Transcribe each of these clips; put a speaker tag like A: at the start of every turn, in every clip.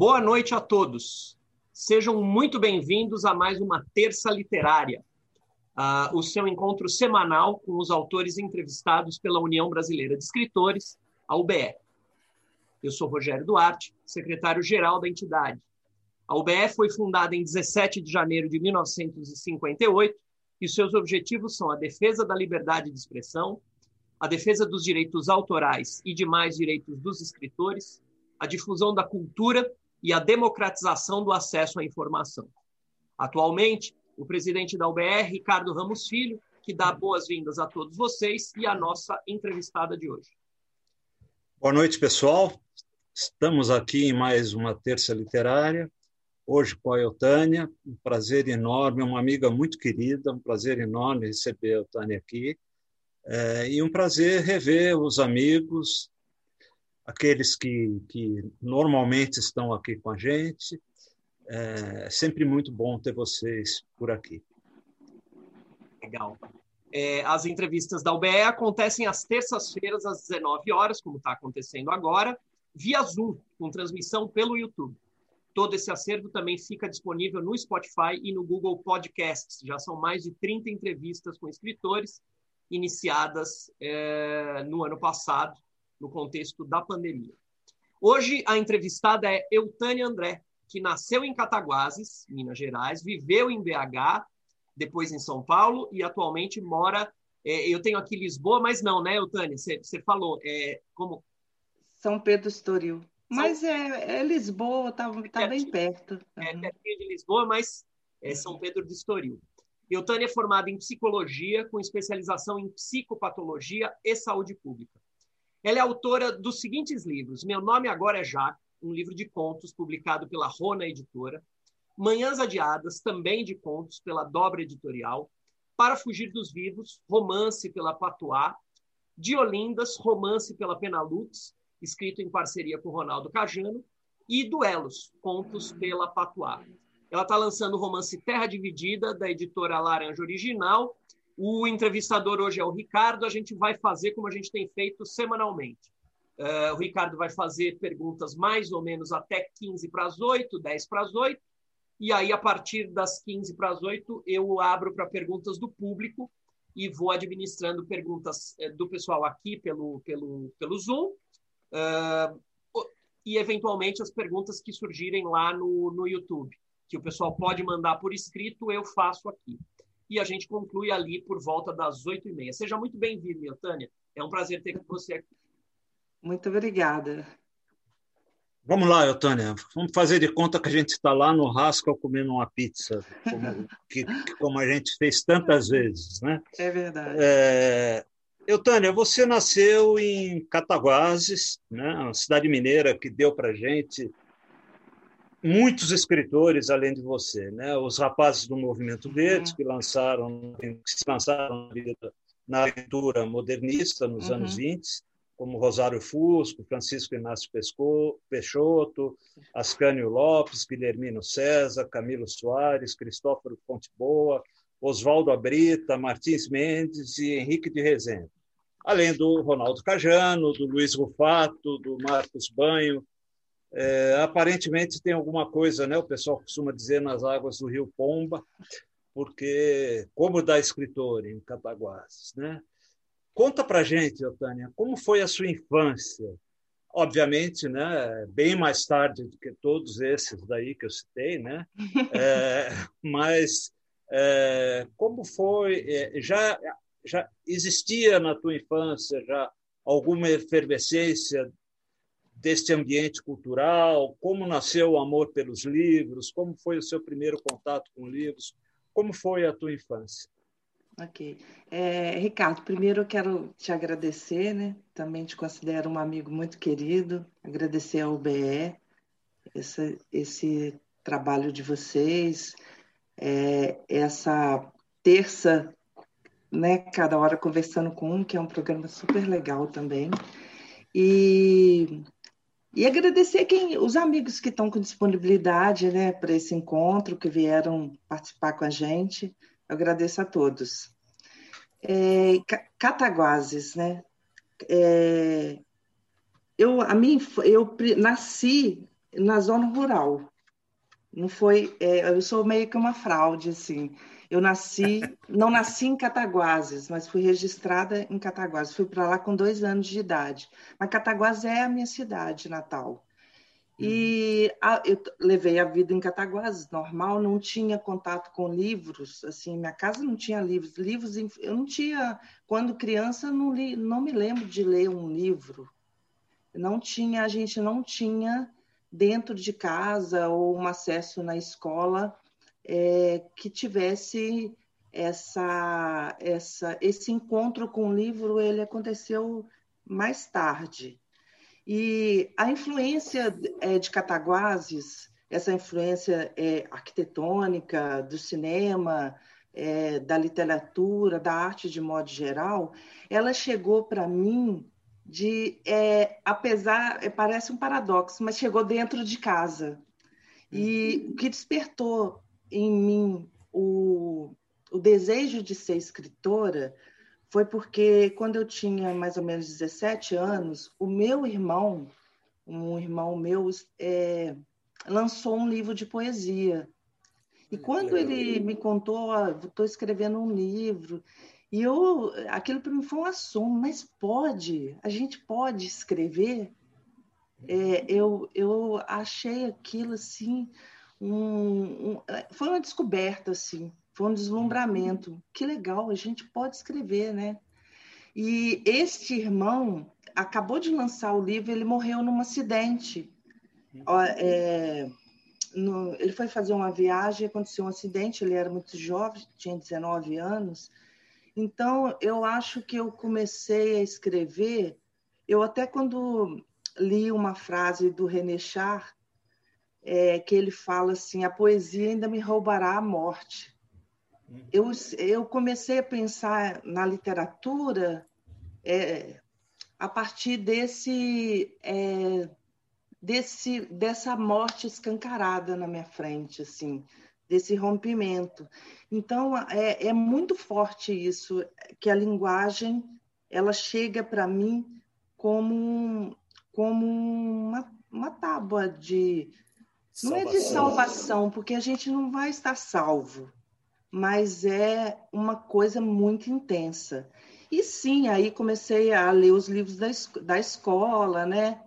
A: Boa noite a todos. Sejam muito bem-vindos a mais uma Terça Literária, uh, o seu encontro semanal com os autores entrevistados pela União Brasileira de Escritores, a UBE. Eu sou Rogério Duarte, secretário-geral da entidade. A UBE foi fundada em 17 de janeiro de 1958 e seus objetivos são a defesa da liberdade de expressão, a defesa dos direitos autorais e demais direitos dos escritores, a difusão da cultura e a democratização do acesso à informação. Atualmente, o presidente da UBR, Ricardo Ramos Filho, que dá boas-vindas a todos vocês e a nossa entrevistada de hoje.
B: Boa noite, pessoal. Estamos aqui em mais uma terça literária, hoje com a Eutânia. Um prazer enorme, uma amiga muito querida, um prazer enorme receber a Eutânia aqui. É, e um prazer rever os amigos, aqueles que, que normalmente estão aqui com a gente. É sempre muito bom ter vocês por aqui.
A: Legal. É, as entrevistas da UBE acontecem às terças-feiras, às 19 horas, como está acontecendo agora, via Zoom, com transmissão pelo YouTube. Todo esse acervo também fica disponível no Spotify e no Google Podcasts. Já são mais de 30 entrevistas com escritores iniciadas é, no ano passado no contexto da pandemia. Hoje, a entrevistada é Eutânia André, que nasceu em Cataguases, Minas Gerais, viveu em BH, depois em São Paulo e atualmente mora. É, eu tenho aqui Lisboa, mas não, né, Eutânia? Você falou. É, como?
C: São Pedro Estoril. Mas é, é, Lisboa, está tá bem perto.
A: Uhum. É pertinho de Lisboa, mas é São Pedro de Estoril. Eutânia é formada em psicologia, com especialização em psicopatologia e saúde pública. Ela é autora dos seguintes livros: Meu Nome Agora é Já, um livro de contos publicado pela Rona Editora, Manhãs Adiadas, também de contos, pela Dobra Editorial, Para Fugir dos Vivos, romance pela Patuá, de Olindas, romance pela Penalux, escrito em parceria com Ronaldo Cajano, e Duelos, contos pela Patuá. Ela está lançando o romance Terra Dividida, da editora Laranja Original, o entrevistador hoje é o Ricardo, a gente vai fazer como a gente tem feito semanalmente. Uh, o Ricardo vai fazer perguntas mais ou menos até 15 para as 8, 10 para as 8, e aí, a partir das 15 para as 8, eu abro para perguntas do público e vou administrando perguntas eh, do pessoal aqui pelo, pelo, pelo Zoom, uh, e eventualmente as perguntas que surgirem lá no, no YouTube, que o pessoal pode mandar por escrito, eu faço aqui e a gente conclui ali por volta das oito e meia. Seja muito bem-vindo, Tânia. É um prazer ter você aqui.
C: Muito obrigada.
B: Vamos lá, Eutânia. Vamos fazer de conta que a gente está lá no Rascal comendo uma pizza, como, que, como a gente fez tantas vezes, né?
C: É verdade. É...
B: Eutânia, você nasceu em Cataguases, né? uma cidade mineira que deu para gente muitos escritores além de você, né? Os rapazes do Movimento Verde que lançaram, que se lançaram na leitura modernista nos uhum. anos 20, como Rosário Fusco, Francisco Inácio Peixoto, Ascânio Lopes, Guilhermino César, Camilo Soares, Cristóforo Fonte Boa, Oswaldo Abrita, Martins Mendes e Henrique de Rezende. Além do Ronaldo Cajano, do Luiz Rufato, do Marcos Banho, é, aparentemente tem alguma coisa, né? O pessoal costuma dizer nas águas do Rio Pomba, porque como dá escritor em Cataguases, né? Conta para gente, Otânia, como foi a sua infância? Obviamente, né? Bem mais tarde do que todos esses daí que eu citei, né? É, mas é, como foi? É, já já existia na tua infância já alguma efervescência deste ambiente cultural, como nasceu o amor pelos livros, como foi o seu primeiro contato com livros, como foi a tua infância?
C: Ok. É, Ricardo, primeiro eu quero te agradecer, né? Também te considero um amigo muito querido, agradecer ao UBE, esse, esse trabalho de vocês, é, essa terça, né? Cada hora conversando com um, que é um programa super legal também. E e agradecer quem, os amigos que estão com disponibilidade né, para esse encontro, que vieram participar com a gente. Eu agradeço a todos. É, Cataguases, né? É, eu, a mim, eu nasci na zona rural. Não foi, é, eu sou meio que uma fraude assim. Eu nasci, não nasci em Cataguases, mas fui registrada em Cataguases. Fui para lá com dois anos de idade. Mas Cataguases é a minha cidade natal. E a, eu levei a vida em Cataguases, normal, não tinha contato com livros, assim, minha casa não tinha livros, livros, eu não tinha, quando criança, não, li, não me lembro de ler um livro, não tinha, a gente não tinha dentro de casa ou um acesso na escola é, que tivesse essa, essa, esse encontro com o livro, ele aconteceu mais tarde. E a influência é, de Cataguases, essa influência é, arquitetônica, do cinema, é, da literatura, da arte de modo geral, ela chegou para mim de, é, apesar, é, parece um paradoxo, mas chegou dentro de casa. E o que despertou em mim o, o desejo de ser escritora foi porque quando eu tinha mais ou menos 17 anos, o meu irmão, um irmão meu, é, lançou um livro de poesia. E quando ele me contou, estou escrevendo um livro, e eu, aquilo para mim foi um assunto, mas pode, a gente pode escrever. É, eu, eu achei aquilo assim, um, um, foi uma descoberta assim. Foi um deslumbramento. Que legal, a gente pode escrever, né? E este irmão acabou de lançar o livro, ele morreu num acidente. É, no, ele foi fazer uma viagem, aconteceu um acidente, ele era muito jovem, tinha 19 anos. Então, eu acho que eu comecei a escrever, eu até quando li uma frase do René Char, é, que ele fala assim, a poesia ainda me roubará a morte eu, eu comecei a pensar na literatura é, a partir desse, é, desse dessa morte escancarada na minha frente, assim, desse rompimento. Então é, é muito forte isso que a linguagem ela chega para mim como como uma, uma tábua de não é de salvação, porque a gente não vai estar salvo, mas é uma coisa muito intensa. E sim, aí comecei a ler os livros da, da escola, né?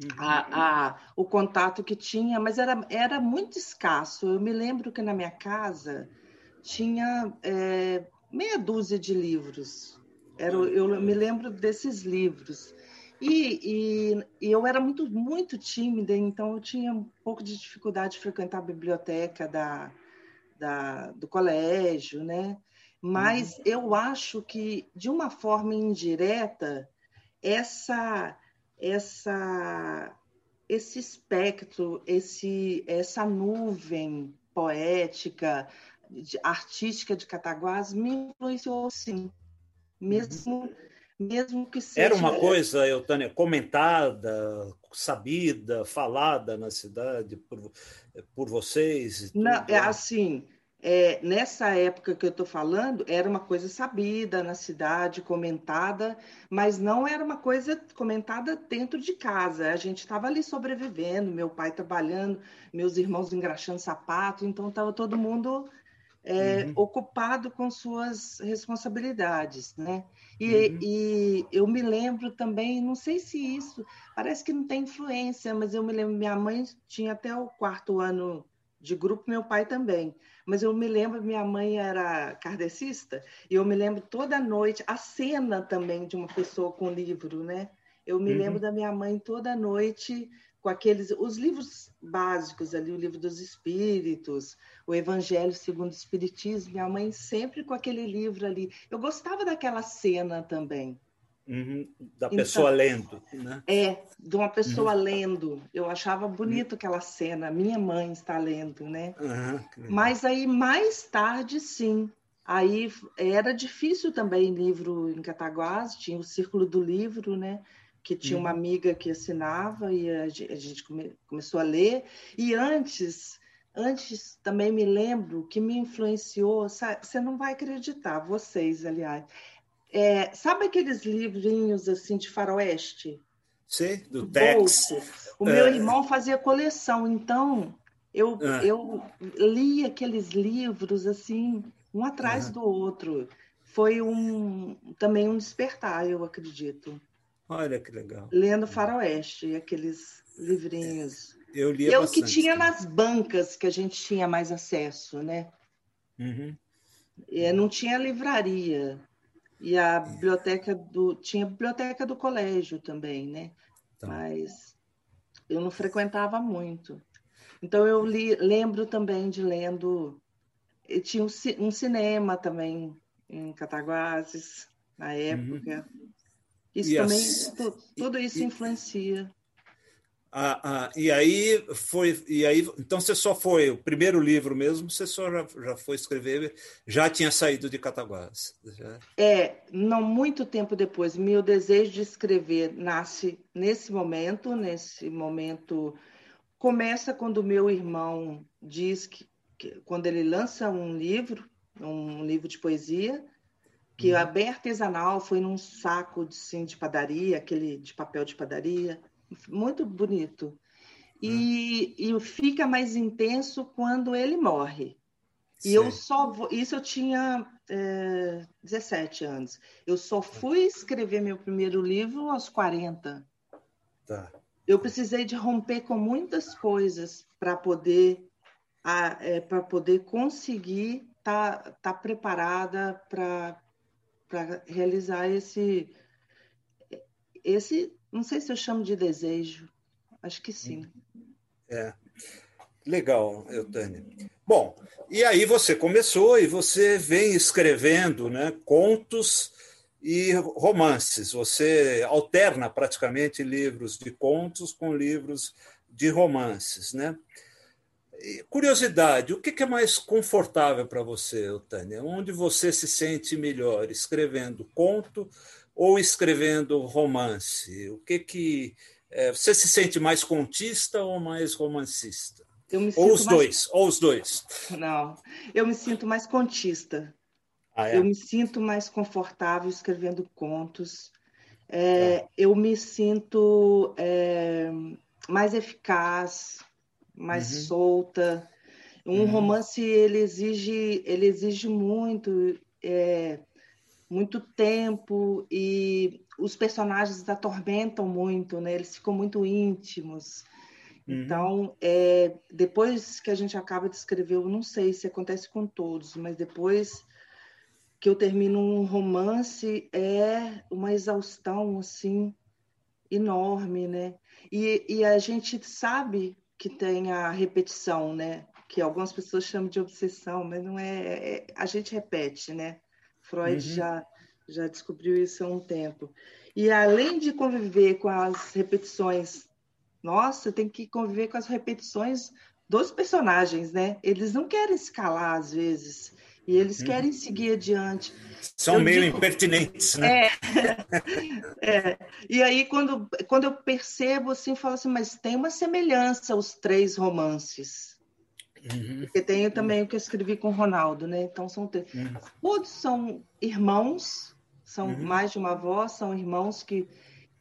C: Uhum. A, a, o contato que tinha, mas era, era muito escasso. Eu me lembro que na minha casa tinha é, meia dúzia de livros. Era, eu me lembro desses livros. E, e, e, eu era muito, muito tímida, então eu tinha um pouco de dificuldade de frequentar a biblioteca da, da, do colégio, né? Mas uhum. eu acho que, de uma forma indireta, essa, essa, esse espectro, esse, essa nuvem poética, de, artística de Cataguás me influenciou, sim. Mesmo, uhum. Mesmo que seja...
B: Era uma coisa, Eutânia, comentada, sabida, falada na cidade por, por vocês?
C: Não, é assim, é, nessa época que eu estou falando, era uma coisa sabida na cidade, comentada, mas não era uma coisa comentada dentro de casa. A gente estava ali sobrevivendo, meu pai trabalhando, meus irmãos engraxando sapato, então estava todo mundo é, uhum. ocupado com suas responsabilidades, né? E, uhum. e, eu me lembro também, não sei se isso, parece que não tem influência, mas eu me lembro, minha mãe tinha até o quarto ano de grupo, meu pai também. Mas eu me lembro, minha mãe era kardecista, e eu me lembro toda noite, a cena também de uma pessoa com livro, né? Eu me uhum. lembro da minha mãe toda noite com aqueles os livros básicos ali, o livro dos espíritos, o Evangelho segundo o Espiritismo, minha mãe sempre com aquele livro ali. Eu gostava daquela cena também.
B: Uhum, da então, pessoa lendo, né?
C: É, de uma pessoa uhum. lendo. Eu achava bonito uhum. aquela cena, minha mãe está lendo, né? Mas aí, mais tarde, sim. Aí era difícil também livro em Cataguás, tinha o Círculo do Livro, né? Que tinha uma uhum. amiga que assinava e a gente come, começou a ler. E antes, antes também me lembro que me influenciou, você não vai acreditar, vocês, aliás, é, sabe aqueles livrinhos assim de faroeste?
B: Sei, do Tex.
C: O meu é... irmão fazia coleção, então eu, é. eu li aqueles livros assim, um atrás do outro. Foi um também um despertar, eu acredito.
B: Olha que legal.
C: Lendo Faroeste, aqueles livrinhos.
B: Eu li
C: Eu que tinha nas bancas que a gente tinha mais acesso, né?
B: Uhum.
C: É, não tinha livraria. E a biblioteca do. Tinha a biblioteca do colégio também, né? Tá. Mas eu não frequentava muito. Então eu li, lembro também de lendo. Tinha um, cinema também em Cataguases, na uhum. época. Uhum. Isso e também, as... tudo isso e... influencia.
B: Ah, ah, e aí foi e aí então você só foi o primeiro livro mesmo você só já, já foi escrever já tinha saído de Cataguases já...
C: é não muito tempo depois meu desejo de escrever nasce nesse momento nesse momento começa quando meu irmão diz que, que quando ele lança um livro um livro de poesia que uhum. bem artesanal foi num saco de, assim, de padaria aquele de papel de padaria muito bonito. E, hum. e fica mais intenso quando ele morre. E Sim. eu só vou, isso eu tinha é, 17 anos. Eu só fui escrever meu primeiro livro aos 40.
B: Tá.
C: Eu precisei de romper com muitas coisas para poder é, para poder conseguir estar tá, tá preparada para realizar esse esse não sei se eu chamo de desejo. Acho que sim.
B: É. Legal, Eutânia. Bom, e aí você começou e você vem escrevendo né, contos e romances. Você alterna praticamente livros de contos com livros de romances. Né? Curiosidade, o que é mais confortável para você, Eutânia? Onde você se sente melhor, escrevendo conto ou escrevendo romance? O que que é, você se sente mais contista ou mais romancista? ou os mais... dois, ou os dois.
C: Não, eu me sinto mais contista.
B: Ah, é?
C: Eu me sinto mais confortável escrevendo contos. É, é. Eu me sinto é, mais eficaz, mais uhum. solta. Um uhum. romance ele exige, ele exige muito é, muito tempo e os personagens atormentam muito, né? Eles ficam muito íntimos. Uhum. Então, é, depois que a gente acaba de escrever, eu não sei se acontece com todos, mas depois que eu termino um romance, é uma exaustão, assim, enorme, né? E, e a gente sabe que tem a repetição, né? Que algumas pessoas chamam de obsessão, mas não é, é a gente repete, né? Freud uhum. já, já descobriu isso há um tempo. E além de conviver com as repetições, nossa, tem que conviver com as repetições dos personagens, né? Eles não querem escalar às vezes. E eles uhum. querem seguir adiante.
B: São eu meio digo, impertinentes,
C: né? É, é, E aí, quando, quando eu percebo assim, falo assim, mas tem uma semelhança os três romances. Uhum. Porque tenho também o que eu escrevi com o Ronaldo, né? Então são uhum. todos são irmãos, são uhum. mais de uma voz, são irmãos que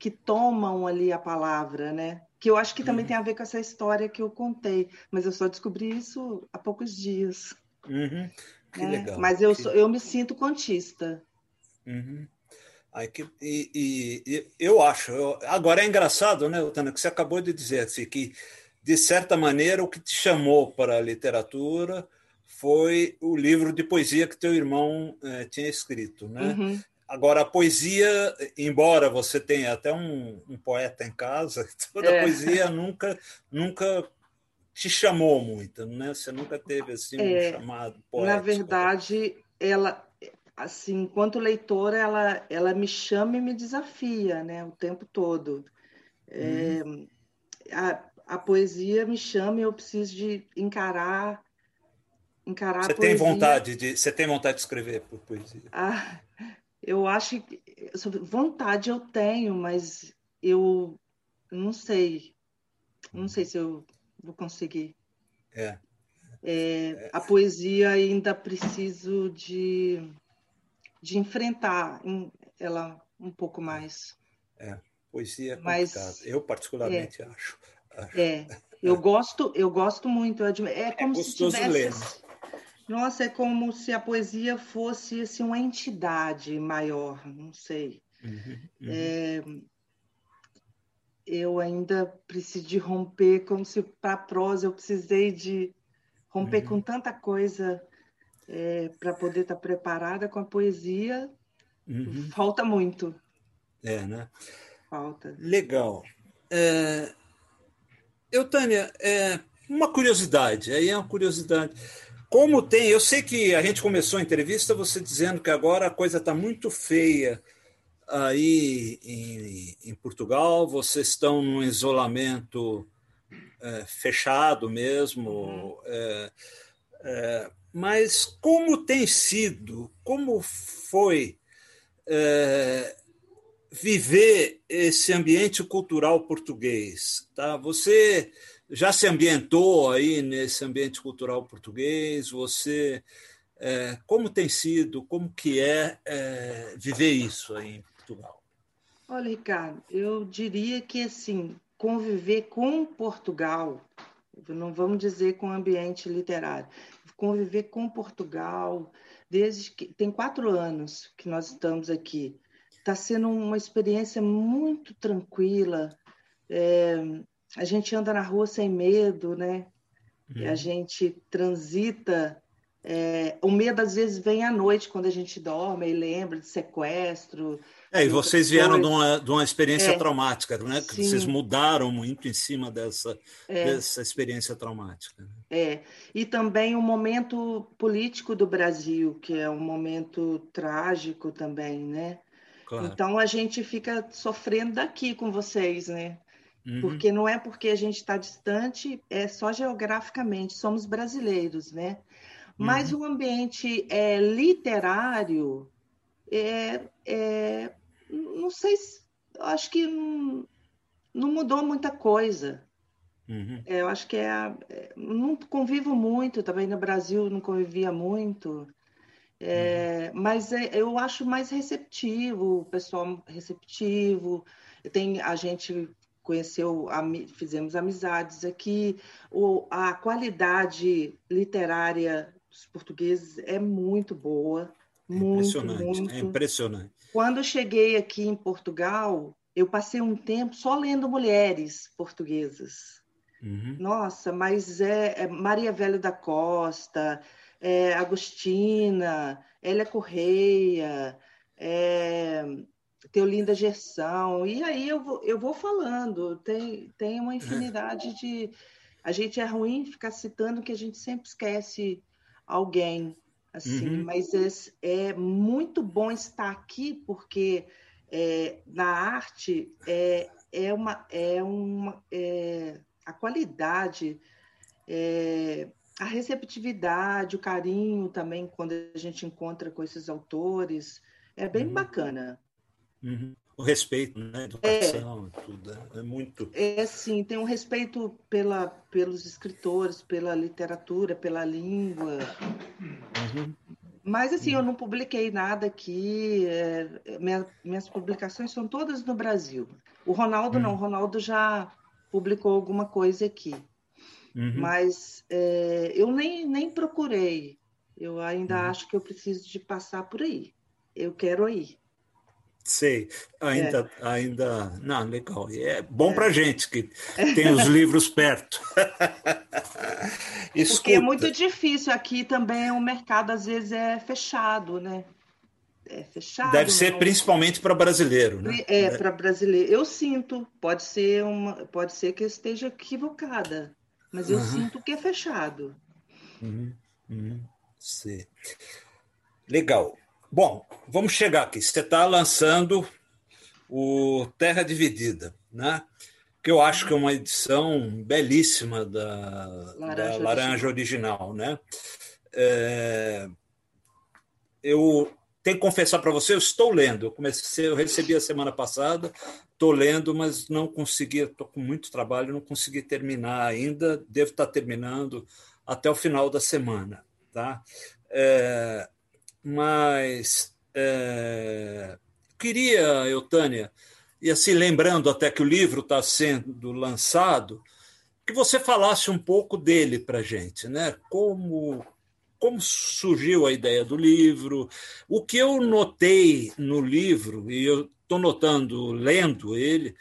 C: que tomam ali a palavra, né? Que eu acho que também uhum. tem a ver com essa história que eu contei, mas eu só descobri isso há poucos dias.
B: Uhum. Que né? legal.
C: Mas eu, que... eu me sinto contista.
B: Uhum. Aí que, e, e, e, eu acho, eu, agora é engraçado, né, Tana, que você acabou de dizer assim, que de certa maneira, o que te chamou para a literatura foi o livro de poesia que teu irmão eh, tinha escrito, né? Uhum. Agora, a poesia, embora você tenha até um, um poeta em casa, toda é. a poesia nunca, nunca te chamou muito, né? Você nunca teve assim um é, chamado poético.
C: Na verdade, ela, assim, enquanto leitora, ela, ela me chama e me desafia, né? O tempo todo. É, hum. a, a poesia me chama e eu preciso de encarar encarar
B: você tem vontade de você tem vontade de escrever por poesia
C: ah, eu acho que vontade eu tenho mas eu não sei não sei se eu vou conseguir
B: é,
C: é a poesia ainda preciso de de enfrentar ela um pouco mais
B: é Poesia é complicado. Eu, particularmente,
C: é,
B: acho.
C: É, eu gosto, eu gosto muito. É como é se tivesse. Ler. Nossa, é como se a poesia fosse assim, uma entidade maior, não sei. Uhum, uhum. Eu ainda preciso de romper, como se para a prosa eu precisei de romper uhum. com tanta coisa é, para poder estar tá preparada com a poesia. Uhum. Falta muito.
B: É, né?
C: Falta.
B: Legal. É... Eu, Tânia, é... uma curiosidade, aí é uma curiosidade. Como tem, eu sei que a gente começou a entrevista você dizendo que agora a coisa está muito feia aí em, em, Portugal, vocês estão num isolamento é, fechado mesmo. Uhum. É, é, mas como tem sido, como foi é, viver esse ambiente cultural português? Tá? Você já se ambientou aí nesse ambiente cultural português? Você é, como tem sido, como que é, é, viver isso aí Portugal?
C: Olha, Ricardo, eu diria que assim conviver com Portugal, não vamos dizer com o ambiente literário, conviver com Portugal desde que tem quatro anos que nós estamos aqui, está sendo uma experiência muito tranquila. É, a gente anda na rua sem medo, né? Uhum. A gente transita. É, o medo às vezes vem à noite quando a gente dorme e lembra de sequestro.
B: É, e vocês vieram de uma, de uma experiência é, traumática, né? Que vocês mudaram muito em cima dessa, é. dessa experiência traumática. Né?
C: É, e também o momento político do Brasil, que é um momento trágico também, né? Claro. Então a gente fica sofrendo daqui com vocês, né? Uhum. Porque não é porque a gente está distante, é só geograficamente, somos brasileiros, né? Mas uhum. o ambiente é, literário, é, é, não sei, acho que não, não mudou muita coisa. Uhum. É, eu acho que é, é, Não convivo muito, também no Brasil não convivia muito. É, uhum. Mas é, eu acho mais receptivo, o pessoal receptivo. Tem, a gente conheceu, fizemos amizades aqui. O, a qualidade literária dos portugueses é muito boa. É muito, impressionante, muito.
B: é impressionante.
C: Quando cheguei aqui em Portugal, eu passei um tempo só lendo mulheres portuguesas. Uhum. Nossa, mas é, é, Maria Velho da Costa, é Agostina, Hélia Correia, é, Teolinda Gerção, e aí eu vou, eu vou falando, tem, tem uma infinidade de. A gente é ruim ficar citando que a gente sempre esquece alguém, assim, uhum. mas é, é, muito bom estar aqui, porque é, na arte é, é uma. É uma é, a qualidade, é, a receptividade, o carinho também, quando a gente encontra com esses autores, é bem uhum. bacana.
B: Uhum. O respeito, né? Educação, é, tudo. É, é muito.
C: É, sim, tem um respeito pela, pelos escritores, pela literatura, pela língua. Uhum. Mas, assim, eu uhum. não publiquei nada aqui. É, minha, minhas publicações são todas no Brasil. O Ronaldo não, o uhum. Ronaldo já publicou alguma coisa aqui. Uhum. Mas é, eu nem, nem procurei. Eu ainda uhum. acho que eu preciso de passar por aí. Eu quero ir.
B: Sei, ainda, é. ainda, não, legal. É bom é. para gente que tem os livros perto.
C: Porque é muito difícil aqui também. O mercado às vezes é fechado, né?
B: É fechado. Deve ser principalmente para brasileiro, né?
C: É, é. para brasileiro. Eu sinto. Pode ser uma, pode ser que eu esteja equivocada, mas eu uhum. sinto que é fechado.
B: Uhum. Uhum. Sim. Legal. Bom, vamos chegar aqui. Você está lançando o Terra Dividida, né? que eu acho que é uma edição belíssima da Laranja, da Laranja Original. Né? É... Eu tenho que confessar para você, eu estou lendo. Eu comecei, eu recebi a semana passada, estou lendo, mas não consegui, estou com muito trabalho, não consegui terminar ainda. Devo estar terminando até o final da semana. Tá? É, mas é, queria, Eutânia, e assim lembrando até que o livro está sendo lançado, que você falasse um pouco dele para gente, né? Como como surgiu a ideia do livro, o que eu notei no livro e eu estou notando lendo ele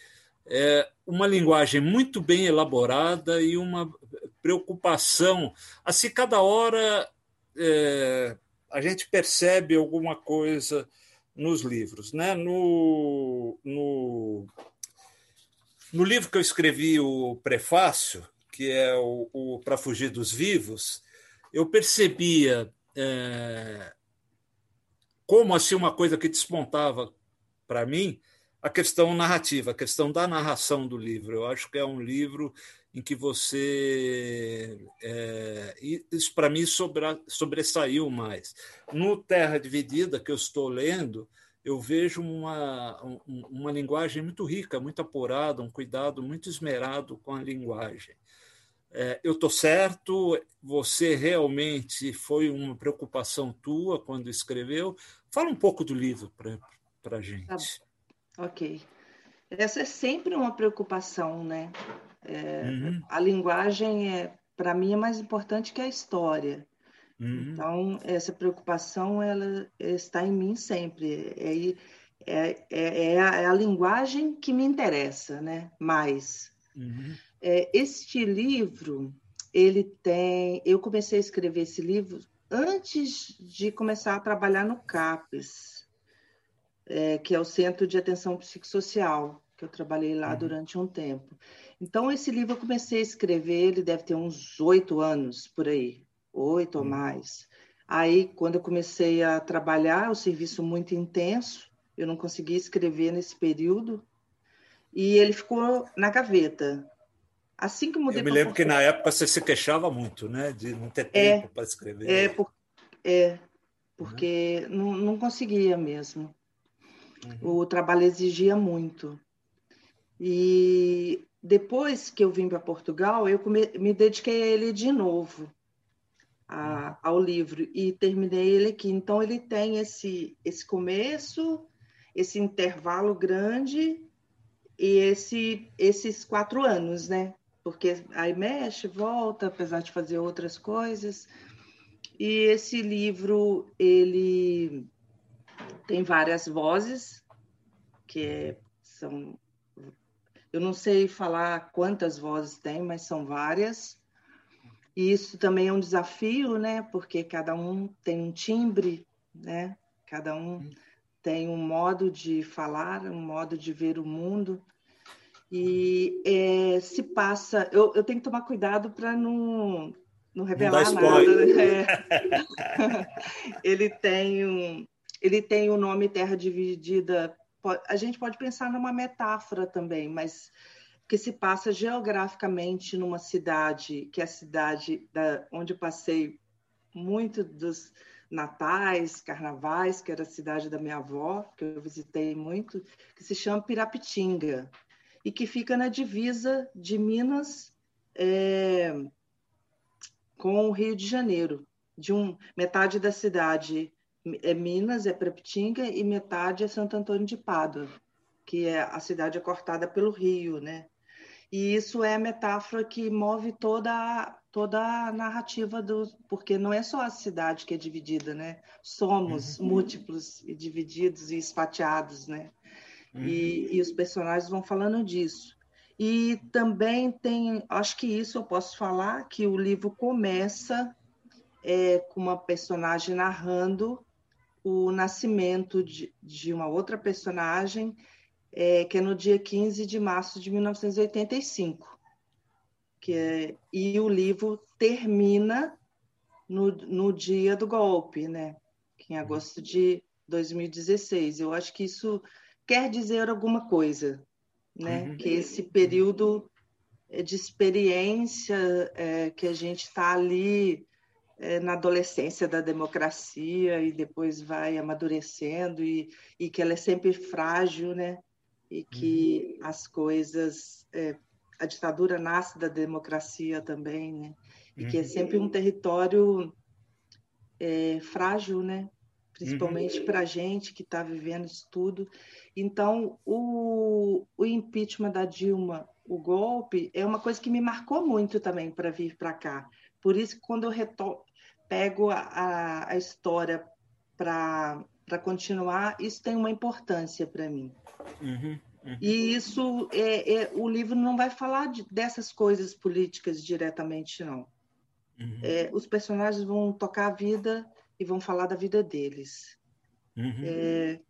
B: é uma linguagem muito bem elaborada e uma preocupação. Assim, cada hora é, a gente percebe alguma coisa nos livros. Né? No, no, no livro que eu escrevi, o prefácio, que é o, o Para Fugir dos Vivos, eu percebia é, como assim uma coisa que despontava para mim a questão narrativa, a questão da narração do livro. Eu acho que é um livro em que você. É, isso, para mim, sobre, sobressaiu mais. No Terra Dividida, que eu estou lendo, eu vejo uma, uma linguagem muito rica, muito apurada, um cuidado muito esmerado com a linguagem. É, eu estou certo? Você realmente foi uma preocupação tua quando escreveu? Fala um pouco do livro para a gente. Tá.
C: Ok. Essa é sempre uma preocupação, né? É, uhum. A linguagem é, para mim, é mais importante que a história. Uhum. Então, essa preocupação ela está em mim sempre. É, é, é, é, a, é a, linguagem que me interessa, né? Mais. Uhum. É, este livro, ele tem. Eu comecei a escrever esse livro antes de começar a trabalhar no CAPES, é, que é o Centro de Atenção Psicossocial, que eu trabalhei lá uhum. durante um tempo. Então, esse livro eu comecei a escrever, ele deve ter uns oito anos por aí, oito ou hum. mais. Aí, quando eu comecei a trabalhar, o serviço muito intenso, eu não consegui escrever nesse período, e ele ficou na gaveta. Assim que mudei.
B: Eu me lembro que na época você se queixava muito, né, de não ter é, tempo é, para escrever.
C: É, por, é porque uhum. não, não conseguia mesmo. Uhum. O trabalho exigia muito. E depois que eu vim para Portugal, eu me dediquei a ele de novo, a, ao livro, e terminei ele aqui. Então, ele tem esse, esse começo, esse intervalo grande e esse, esses quatro anos, né? Porque aí mexe, volta, apesar de fazer outras coisas. E esse livro, ele tem várias vozes, que é, são eu não sei falar quantas vozes tem, mas são várias. E isso também é um desafio, né? Porque cada um tem um timbre, né? Cada um tem um modo de falar, um modo de ver o mundo. E é, se passa. Eu, eu, tenho que tomar cuidado para não, não revelar não nada. Né? ele tem um, ele tem o nome Terra Dividida a gente pode pensar numa metáfora também, mas que se passa geograficamente numa cidade, que é a cidade da, onde passei muito dos natais, carnavais, que era a cidade da minha avó, que eu visitei muito, que se chama Pirapitinga, e que fica na divisa de Minas é, com o Rio de Janeiro. De um, metade da cidade é Minas, é Prepitinga, e metade é Santo Antônio de Pádua, que é a cidade é cortada pelo rio, né? E isso é a metáfora que move toda a, toda a narrativa do, porque não é só a cidade que é dividida, né? Somos uhum. múltiplos e divididos e esfateados, né? Uhum. E, e os personagens vão falando disso. E também tem, acho que isso eu posso falar, que o livro começa é, com uma personagem narrando o nascimento de, de uma outra personagem, é, que é no dia 15 de março de 1985. Que é, e o livro termina no, no dia do golpe, né? em agosto de 2016. Eu acho que isso quer dizer alguma coisa, né? Uhum. Que esse período de experiência é, que a gente está ali é, na adolescência da democracia e depois vai amadurecendo e, e que ela é sempre frágil, né? E que uhum. as coisas, é, a ditadura nasce da democracia também, né? E uhum. que é uhum. sempre um território é, frágil, né? principalmente uhum. para a gente que está vivendo isso tudo. Então, o, o impeachment da Dilma, o golpe, é uma coisa que me marcou muito também para vir para cá. Por isso, quando eu pego a, a, história para continuar, isso tem uma importância para mim. Uhum, uhum. E isso, é, é, o livro não vai falar de, dessas coisas políticas diretamente, não. Uhum. É, os personagens vão tocar a vida e vão falar da vida deles. Uhum. É,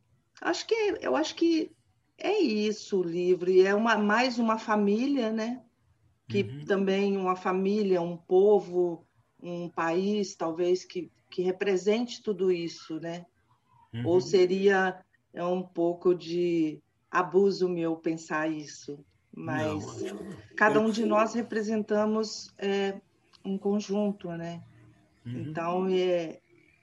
C: acho que eu acho que é isso o livro e é uma mais uma família, né? Que uhum. também uma família, um povo, um país, talvez que que represente tudo isso, né? Uhum. Ou seria é um pouco de abuso meu pensar isso, mas Não, cada um de nós representamos é, um conjunto, né? Uhum. Então é,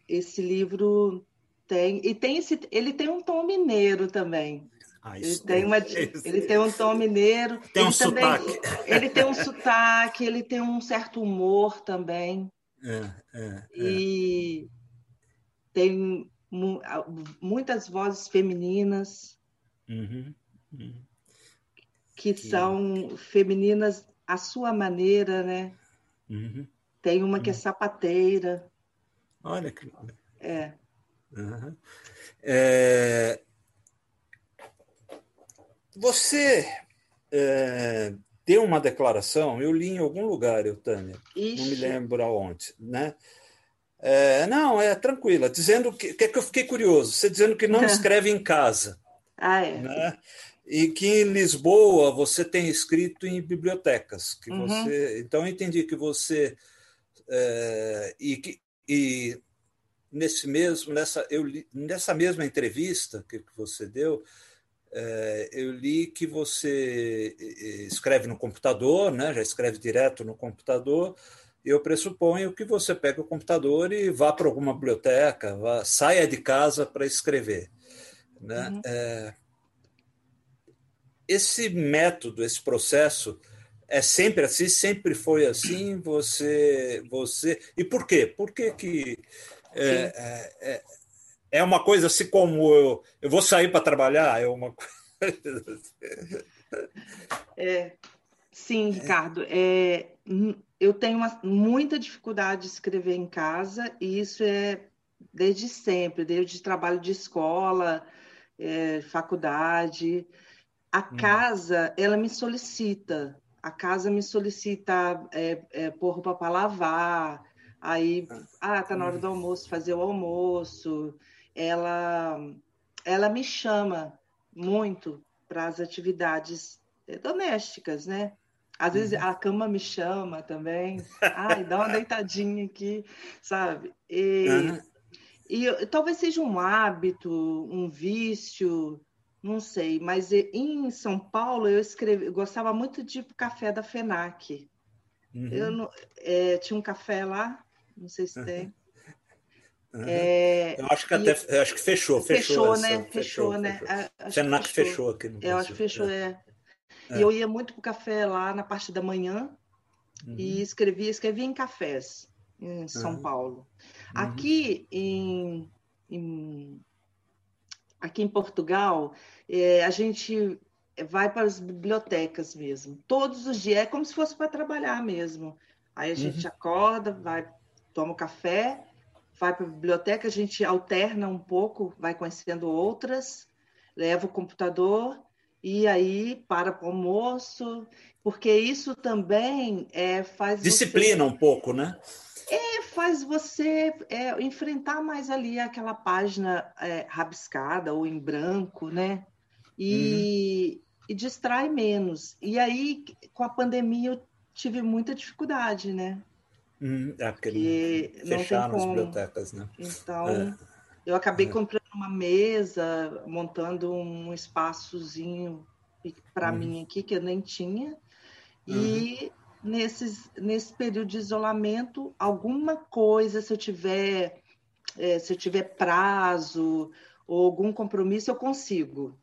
C: esse livro tem e tem esse, ele tem um tom mineiro também. Ah, ele tem uma, ele tem um tom mineiro.
B: Tem um também, sotaque.
C: Ele tem um sotaque, ele tem um certo humor também. É, é, é. E tem mu muitas vozes femininas uhum, uhum. que são femininas à sua maneira, né? Uhum. Tem uma que é uhum. sapateira.
B: Olha que.
C: É.
B: é... Você é, deu uma declaração, eu li em algum lugar, eu, Tânia, Ixi. não me lembro aonde, né? É, não, é tranquila, dizendo que, que, que eu fiquei curioso, você dizendo que não escreve em casa.
C: Ah, é.
B: Né? E que em Lisboa você tem escrito em bibliotecas. Que uhum. você, então eu entendi que você é, e, que, e nesse mesmo nessa eu li, nessa mesma entrevista que, que você deu é, eu li que você escreve no computador, né? Já escreve direto no computador. Eu pressuponho que você pega o computador e vá para alguma biblioteca, vá, saia de casa para escrever, né? Uhum. É, esse método, esse processo é sempre assim, sempre foi assim. Você, você e por quê? Por que que é, é, é, é, uma coisa assim como eu, eu vou sair para trabalhar, é uma coisa.
C: É, sim, Ricardo. É, eu tenho uma, muita dificuldade de escrever em casa e isso é desde sempre, desde trabalho de escola, é, faculdade. A hum. casa, ela me solicita. A casa me solicita é, é, pôr roupa para lavar, Aí, ah, tá na hora do almoço, fazer o almoço. Ela, ela me chama muito para as atividades domésticas, né? Às vezes uhum. a cama me chama também. Ai, dá uma deitadinha aqui, sabe? E, uhum. e talvez seja um hábito, um vício, não sei. Mas em São Paulo eu escrevi, eu gostava muito de café da Fenac. Uhum. Eu é, tinha um café lá não sei se tem.
B: Uhum. É, eu acho que até acho que fechou,
C: fechou,
B: fechou
C: né? Fechou, fechou né?
B: Fechou. Senac fechou. fechou aqui no
C: Eu acho que fechou, é. é. E eu ia muito pro café lá na parte da manhã uhum. e escrevia, escrevia em cafés em São uhum. Paulo. Uhum. Aqui em, em, aqui em Portugal, é, a gente vai para as bibliotecas mesmo. Todos os dias, é como se fosse para trabalhar mesmo. Aí a gente uhum. acorda, vai toma o café, vai para a biblioteca, a gente alterna um pouco, vai conhecendo outras, leva o computador e aí para para o almoço, porque isso também é, faz
B: disciplina você, um pouco, né?
C: É, faz você é, enfrentar mais ali aquela página é, rabiscada ou em branco, né? E, uhum. e distrai menos. E aí, com a pandemia, eu tive muita dificuldade, né?
B: Hum, é porque fecharam as bibliotecas, né?
C: Então, é. eu acabei é. comprando uma mesa, montando um espaçozinho para uhum. mim aqui, que eu nem tinha. E uhum. nesses, nesse período de isolamento, alguma coisa, se eu tiver, é, se eu tiver prazo ou algum compromisso, eu consigo.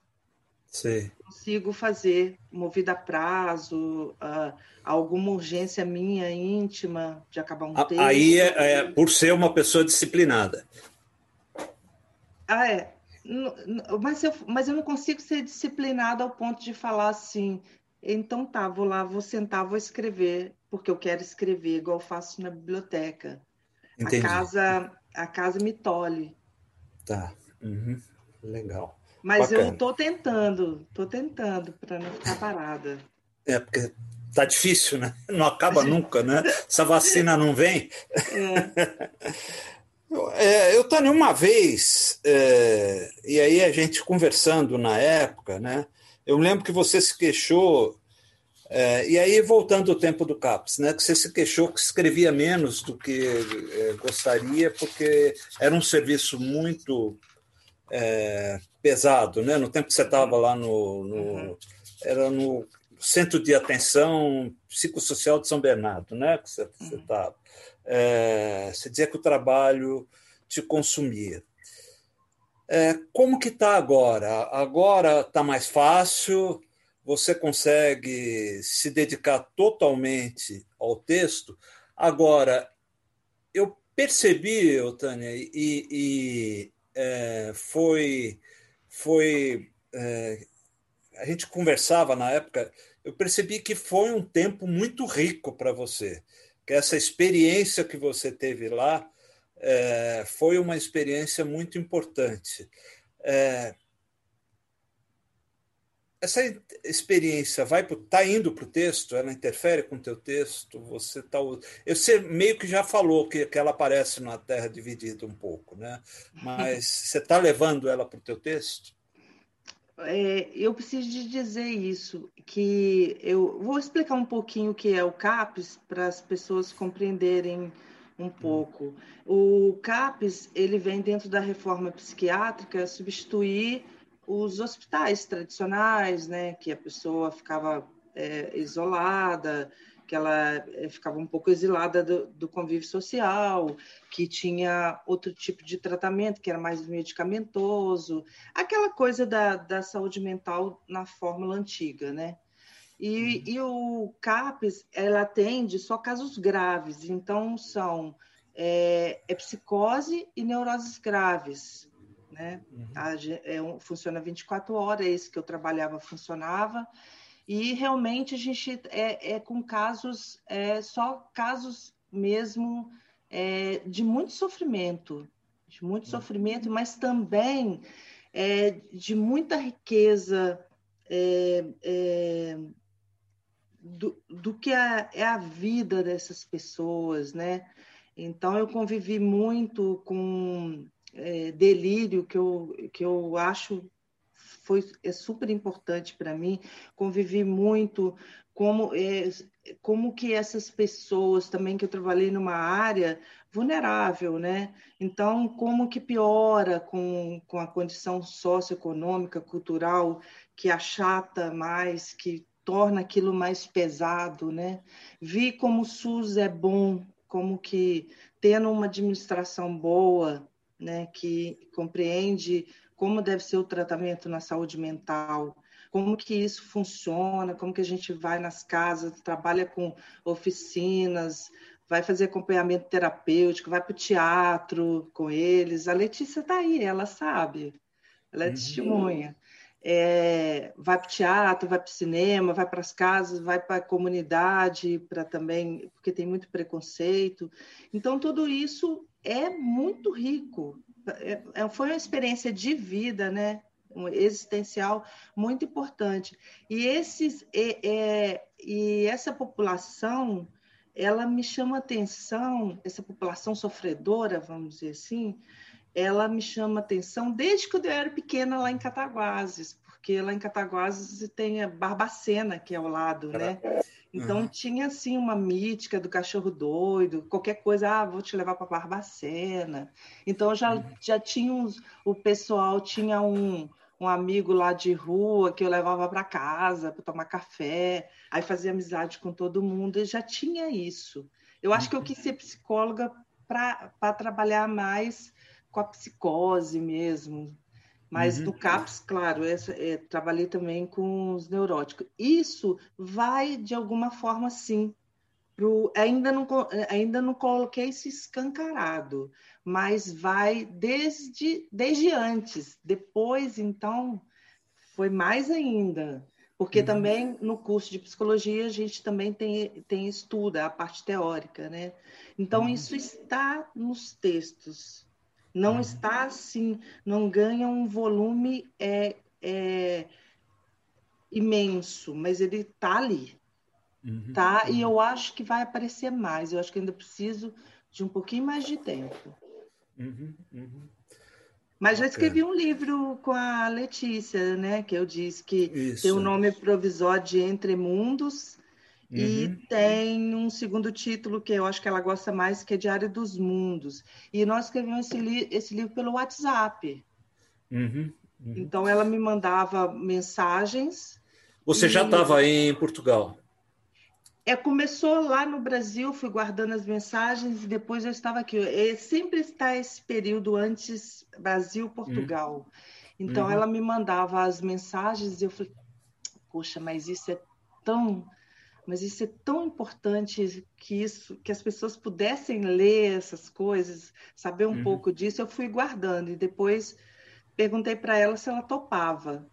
B: Sim.
C: Consigo fazer, movida a prazo, uh, alguma urgência minha íntima de acabar um
B: texto. Aí, é, é, por ser uma pessoa disciplinada.
C: Ah, é. Mas eu, mas eu não consigo ser disciplinada ao ponto de falar assim, então tá, vou lá, vou sentar, vou escrever, porque eu quero escrever, igual eu faço na biblioteca. Entendi. A casa, a casa me tolhe.
B: Tá. Uhum. Legal.
C: Mas Bacana. eu estou tentando, estou tentando para não ficar parada.
B: É, porque tá difícil, né? Não acaba nunca, né? Essa vacina não vem. É. É, eu, Tânia, uma vez, é, e aí a gente conversando na época, né? Eu lembro que você se queixou, é, e aí voltando ao tempo do CAPS, né? Que você se queixou que escrevia menos do que é, gostaria, porque era um serviço muito é, pesado, né? No tempo que você estava lá no, no uhum. era no Centro de Atenção Psicossocial de São Bernardo, né? Que você estava. Uhum. É, você dizia que o trabalho te consumia. É, como que está agora? Agora está mais fácil, você consegue se dedicar totalmente ao texto. Agora, eu percebi, Tânia, e, e é, foi, foi é, a gente conversava na época, eu percebi que foi um tempo muito rico para você, que essa experiência que você teve lá é, foi uma experiência muito importante. É, essa experiência vai está indo para o texto, ela interfere com o teu texto, você tá eu sei meio que já falou que, que ela aparece na Terra dividida um pouco, né? Mas você está levando ela para o teu texto?
C: É, eu preciso de dizer isso, que eu vou explicar um pouquinho o que é o CAPES para as pessoas compreenderem um pouco. O CAPES ele vem dentro da reforma psiquiátrica substituir os hospitais tradicionais, né, que a pessoa ficava é, isolada, que ela é, ficava um pouco exilada do, do, convívio social, que tinha outro tipo de tratamento, que era mais medicamentoso, aquela coisa da, da saúde mental na fórmula antiga, né? E, uhum. e o CAPES, ela atende só casos graves, então são é, é psicose e neuroses graves, né? Uhum. A, é um, funciona 24 horas, esse que eu trabalhava funcionava, e realmente a gente é, é com casos, é, só casos mesmo é, de muito sofrimento, de muito uhum. sofrimento, mas também é, de muita riqueza é, é, do, do que é, é a vida dessas pessoas, né? Então eu convivi muito com é, delírio que eu, que eu acho foi é super importante para mim. Convivi muito como é, como que essas pessoas também que eu trabalhei numa área vulnerável, né? Então, como que piora com, com a condição socioeconômica, cultural, que achata mais, que torna aquilo mais pesado, né? Vi como o SUS é bom, como que tendo uma administração boa, né, que compreende como deve ser o tratamento na saúde mental, como que isso funciona, como que a gente vai nas casas, trabalha com oficinas, vai fazer acompanhamento terapêutico, vai para o teatro com eles. A Letícia está aí, ela sabe, ela é uhum. testemunha. É, vai para o teatro, vai para o cinema, vai para as casas, vai para a comunidade, para também, porque tem muito preconceito. Então, tudo isso é muito rico. É, é, foi uma experiência de vida, né? Um existencial muito importante. E, esses, é, é, e essa população, ela me chama atenção, essa população sofredora, vamos dizer assim, ela me chama atenção desde que eu era pequena lá em Cataguases, porque lá em Cataguases tem a Barbacena, que é ao lado, né? Então uhum. tinha assim uma mítica do cachorro doido, qualquer coisa, ah, vou te levar para Barbacena. Então já uhum. já tinha uns, o pessoal tinha um um amigo lá de rua que eu levava para casa para tomar café, aí fazia amizade com todo mundo, e já tinha isso. Eu acho que eu quis ser psicóloga para trabalhar mais com a psicose mesmo, mas uhum. no CAPS, claro, é, é, trabalhei também com os neuróticos. Isso vai, de alguma forma, sim, pro, ainda, não, ainda não coloquei isso escancarado, mas vai desde, desde antes. Depois, então, foi mais ainda. Porque uhum. também no curso de psicologia a gente também tem, tem estuda a parte teórica, né? Então uhum. isso está nos textos. Não uhum. está assim, não ganha um volume é, é, imenso, mas ele está ali. Uhum. Tá? E uhum. eu acho que vai aparecer mais. Eu acho que ainda preciso de um pouquinho mais de tempo. Uhum, uhum. Mas já escrevi um livro com a Letícia, né? Que eu disse que Isso. tem o um nome provisório de Entre Mundos uhum. e tem um segundo título que eu acho que ela gosta mais, que é Diário dos Mundos. E nós escrevemos esse, li esse livro pelo WhatsApp. Uhum. Uhum. Então ela me mandava mensagens.
B: Você e... já estava em Portugal?
C: É, começou lá no Brasil, fui guardando as mensagens e depois eu estava aqui. É, sempre está esse período antes Brasil-Portugal. Uhum. Então uhum. ela me mandava as mensagens e eu falei, poxa, mas isso é tão, mas isso é tão importante que isso, que as pessoas pudessem ler essas coisas, saber um uhum. pouco disso. Eu fui guardando e depois perguntei para ela se ela topava,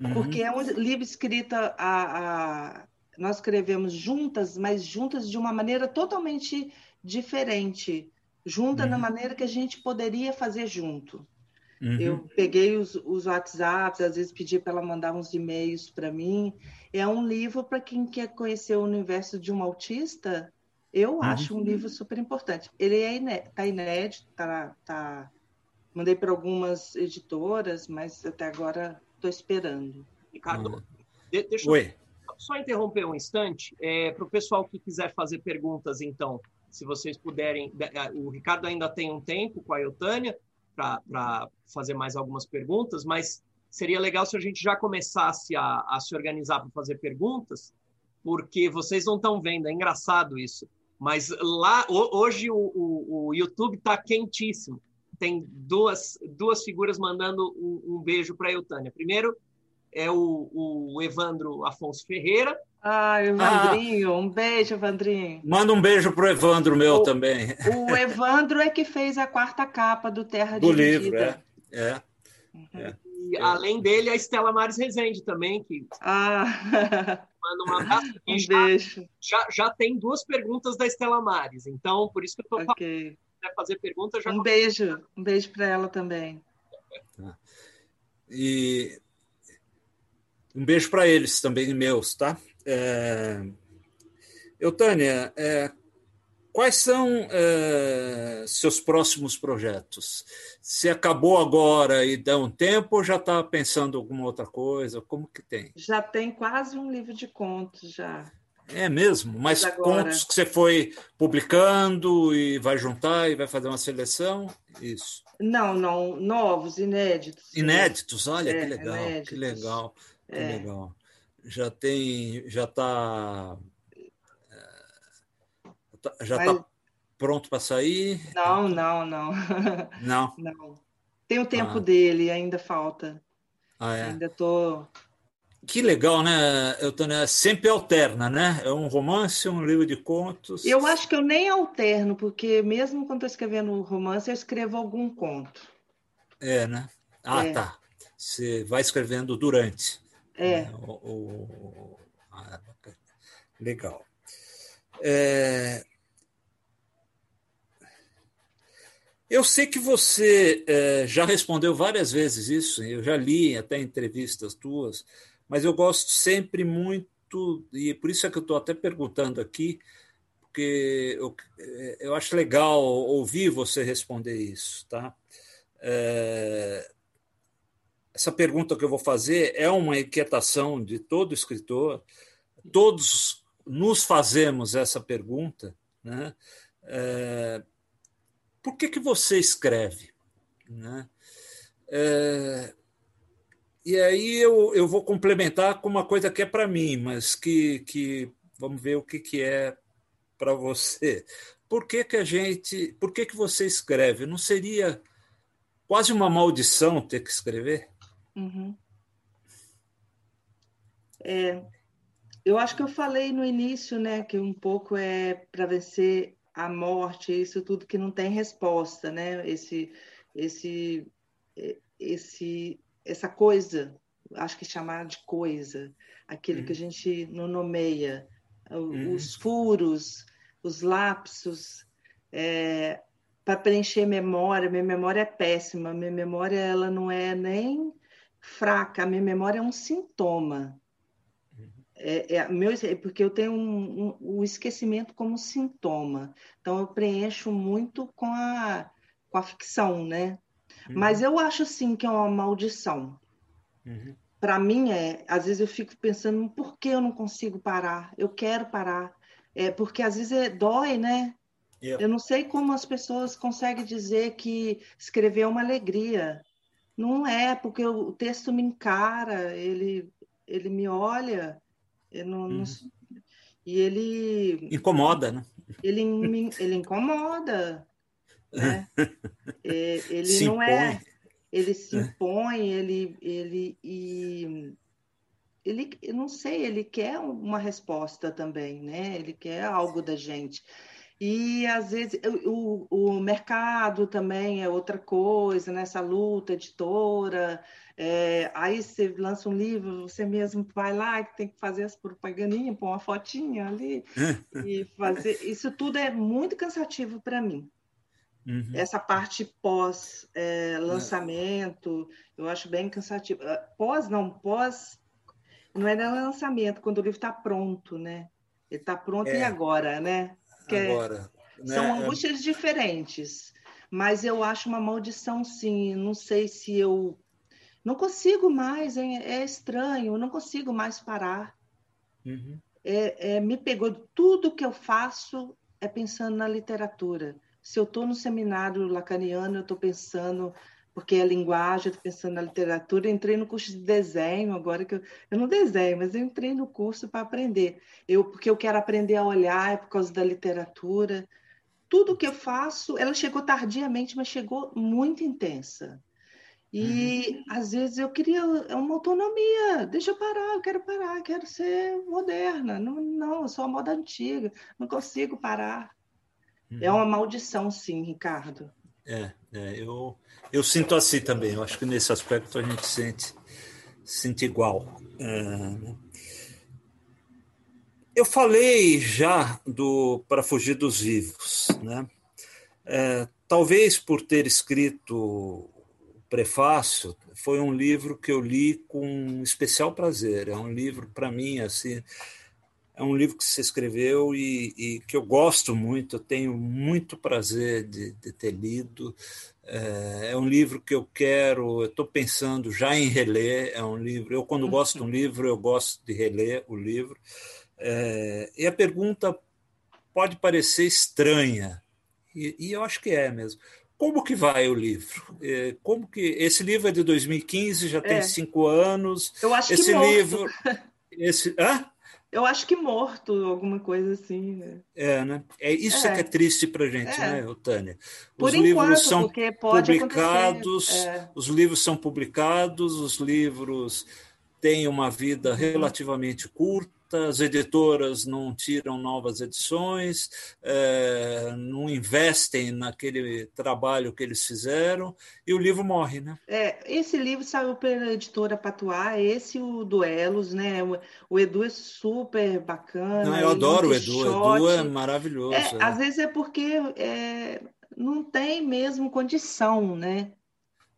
C: uhum. porque é um livro escrito a, a nós escrevemos juntas, mas juntas de uma maneira totalmente diferente, junta uhum. na maneira que a gente poderia fazer junto. Uhum. Eu peguei os, os WhatsApps, às vezes pedi para ela mandar uns e-mails para mim. É um livro para quem quer conhecer o universo de um autista. Eu uhum. acho um livro super importante. Ele é inédito, tá inédito, tá, tá... mandei para algumas editoras, mas até agora estou esperando.
A: Ricardo, uhum. deixa Oi. eu só interromper um instante, é, para o pessoal que quiser fazer perguntas, então, se vocês puderem. O Ricardo ainda tem um tempo com a Eutânia para fazer mais algumas perguntas, mas seria legal se a gente já começasse a, a se organizar para fazer perguntas, porque vocês não estão vendo, é engraçado isso. Mas lá, hoje o, o, o YouTube está quentíssimo. Tem duas, duas figuras mandando um, um beijo para a Eutânia. Primeiro, é o, o Evandro Afonso Ferreira.
C: Ah, Evandrinho, ah, um beijo, Evandrinho.
B: Manda um beijo para o Evandro meu o, também.
C: O Evandro é que fez a quarta capa do Terra
B: do Dividida. livro, é. é,
A: uhum. é. E é. além dele, a Estela Mares Rezende também, que
C: ah.
A: manda um abraço.
C: um já, beijo.
A: Já, já tem duas perguntas da Estela Mares, então por isso que eu estou okay. falando. Se fazer pergunta, já
C: Um beijo, um beijo para ela também.
B: E um beijo para eles também, meus, tá? É... Eutânia, é... quais são é... seus próximos projetos? Se acabou agora e dá um tempo ou já está pensando alguma outra coisa? Como que tem?
C: Já tem quase um livro de contos já.
B: É mesmo? Mas contos que você foi publicando e vai juntar e vai fazer uma seleção? Isso.
C: Não, não, novos, inéditos.
B: Inéditos, olha é, que legal, inéditos. que legal. Que é. legal. Já tem, já está é, já está Mas... pronto para sair?
C: Não, não, não.
B: Não.
C: Não. Tem o tempo ah. dele, ainda falta.
B: Ah, é?
C: Ainda tô
B: que legal, né, Eutânia? Sempre alterna, né? É um romance, um livro de contos.
C: Eu acho que eu nem alterno, porque mesmo quando estou escrevendo romance, eu escrevo algum conto.
B: É, né? Ah, é. tá. Você vai escrevendo durante.
C: É. Né?
B: O, o... Legal. É... Eu sei que você é, já respondeu várias vezes isso, eu já li até entrevistas tuas, mas eu gosto sempre muito, e por isso é que eu estou até perguntando aqui, porque eu, é, eu acho legal ouvir você responder isso. Tá? É, essa pergunta que eu vou fazer é uma inquietação de todo escritor. Todos nos fazemos essa pergunta. Né? É, por que, que você escreve? Né? É, e aí eu, eu vou complementar com uma coisa que é para mim, mas que, que vamos ver o que, que é para você. Por que, que a gente. Por que, que você escreve? Não seria quase uma maldição ter que escrever?
C: Uhum. É, eu acho que eu falei no início, né, que um pouco é para vencer a morte, isso tudo que não tem resposta, né? Esse, esse, esse, essa coisa, acho que chamar de coisa, aquilo uhum. que a uhum. gente não nomeia, uhum. os furos, os lapsos, é, para preencher memória. Minha memória é péssima, minha memória ela não é nem fraca, a minha memória é um sintoma. É, é, meu, é porque eu tenho um, um, o esquecimento como sintoma. Então, eu preencho muito com a, com a ficção, né? Uhum. Mas eu acho, sim, que é uma maldição. Uhum. Para mim, é. Às vezes eu fico pensando, por que eu não consigo parar? Eu quero parar. É, porque às vezes é, dói, né? Yeah. Eu não sei como as pessoas conseguem dizer que escrever é uma alegria. Não é, porque o texto me encara, ele, ele me olha não, uhum. não, e ele.
B: Incomoda, né?
C: Ele, ele incomoda. Né? É, ele se não é, impõe. é. Ele se é. impõe, ele. ele e, ele, eu não sei, ele quer uma resposta também, né? Ele quer algo da gente. E às vezes o, o mercado também é outra coisa, nessa né? luta editora. É, aí você lança um livro, você mesmo vai lá que tem que fazer as propagandinhas, pôr uma fotinha ali e fazer. Isso tudo é muito cansativo para mim. Uhum. Essa parte pós-lançamento, é, eu acho bem cansativo. Ah, pós, não, pós. Não é lançamento, quando o livro está pronto, né? Ele está pronto é. e agora, né?
B: Que é agora.
C: Né? São angústias diferentes. Mas eu acho uma maldição, sim. Não sei se eu não consigo mais, é, estranho, não consigo mais parar. Uhum. É, é, me pegou tudo que eu faço é pensando na literatura. Se eu estou no seminário lacaniano, eu estou pensando, porque é linguagem, estou pensando na literatura. Entrei no curso de desenho, agora que eu, eu não desenho, mas eu entrei no curso para aprender. Eu, porque eu quero aprender a olhar, é por causa da literatura. Tudo que eu faço, ela chegou tardiamente, mas chegou muito intensa. E uhum. às vezes eu queria uma autonomia, deixa eu parar, eu quero parar, quero ser moderna. Não, não, eu sou a moda antiga, não consigo parar. Uhum. É uma maldição, sim, Ricardo.
B: É, é, eu, eu sinto assim também. Eu acho que nesse aspecto a gente sente, sente igual. É... Eu falei já do Para Fugir dos Vivos, né? É, talvez por ter escrito prefácio, foi um livro que eu li com especial prazer. É um livro, para mim, assim, é um livro que você escreveu e, e, que eu gosto muito, eu tenho muito prazer de, de ter lido. É, é, um livro que eu quero, eu estou pensando já em reler. É um livro, eu, quando gosto de um livro, eu gosto de reler o livro. É, e a pergunta pode parecer estranha, e, e eu acho que é mesmo. Como que vai o livro? É, como que esse livro é de 2015, já tem é. cinco anos.
C: Eu acho
B: esse
C: que morto.
B: livro, esse, hã?
C: Eu acho que morto, alguma coisa assim. Né?
B: É, né? É isso é. que é triste para gente, é. né, Tânia?
C: Os Por livros enquanto, são
B: publicados, é. os livros são publicados, os livros têm uma vida uhum. relativamente curta as editoras não tiram novas edições, é, não investem naquele trabalho que eles fizeram e o livro morre, né?
C: É, esse livro saiu pela editora Patuá, esse o Duelos, né? O, o Edu é super bacana.
B: Não, eu adoro o Edu, o Edu é maravilhoso. É,
C: é. Às vezes é porque é, não tem mesmo condição, né?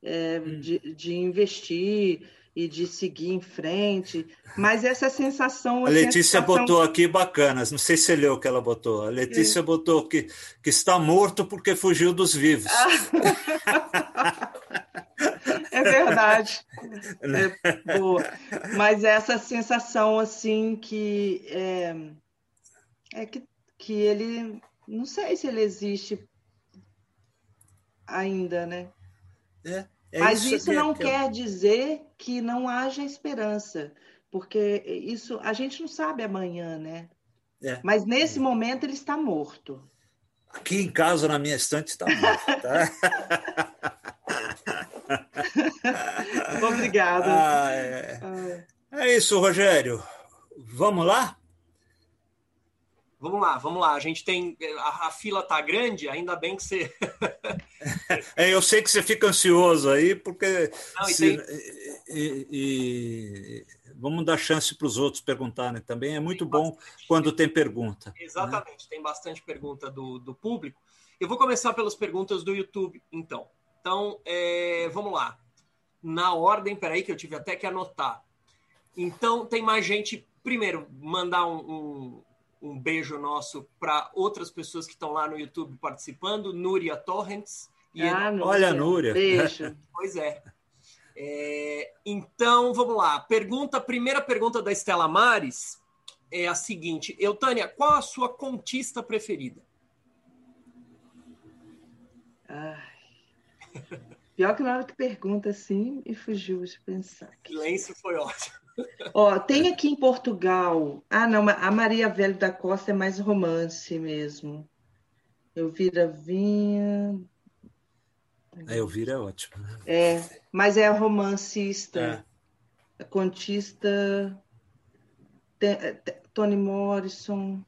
C: É, hum. de, de investir e de seguir em frente. Mas essa sensação.
B: A Letícia sensação... botou aqui bacanas, não sei se você leu o que ela botou. A Letícia é. botou que, que está morto porque fugiu dos vivos.
C: é verdade. Né? É boa. Mas essa sensação assim que é, é que, que ele não sei se ele existe ainda, né?
B: É.
C: É Mas isso, isso não que... quer dizer que não haja esperança, porque isso a gente não sabe amanhã, né? É. Mas nesse é. momento ele está morto.
B: Aqui em casa, na minha estante, está morto. Tá?
C: Obrigada.
B: Ah, é. é isso, Rogério. Vamos lá?
A: Vamos lá, vamos lá. A gente tem. A, a fila tá grande, ainda bem que você.
B: é, eu sei que você fica ansioso aí, porque. Não, e, se, tem... e, e, vamos dar chance para os outros perguntarem também. É muito tem bom bastante... quando tem pergunta. Né?
A: Exatamente, né? tem bastante pergunta do, do público. Eu vou começar pelas perguntas do YouTube, então. Então, é, vamos lá. Na ordem, peraí, que eu tive até que anotar. Então, tem mais gente. Primeiro, mandar um, um um beijo nosso para outras pessoas que estão lá no YouTube participando, Núria Torrents.
B: E ah, Núria. Olha, Núria.
A: Beijo. Pois é. é. Então, vamos lá. Pergunta, a primeira pergunta da Estela Mares é a seguinte. Eutânia, qual a sua contista preferida?
C: Ai. Pior que na hora que pergunta assim, e fugiu de pensar.
A: Silêncio foi ótimo.
C: Ó, tem aqui em Portugal. Ah, não, a Maria Velho da Costa é mais romance mesmo. Elvira Vinha.
B: A Elvira é ótima. Né?
C: É, mas é romancista. É. Contista. Toni Morrison.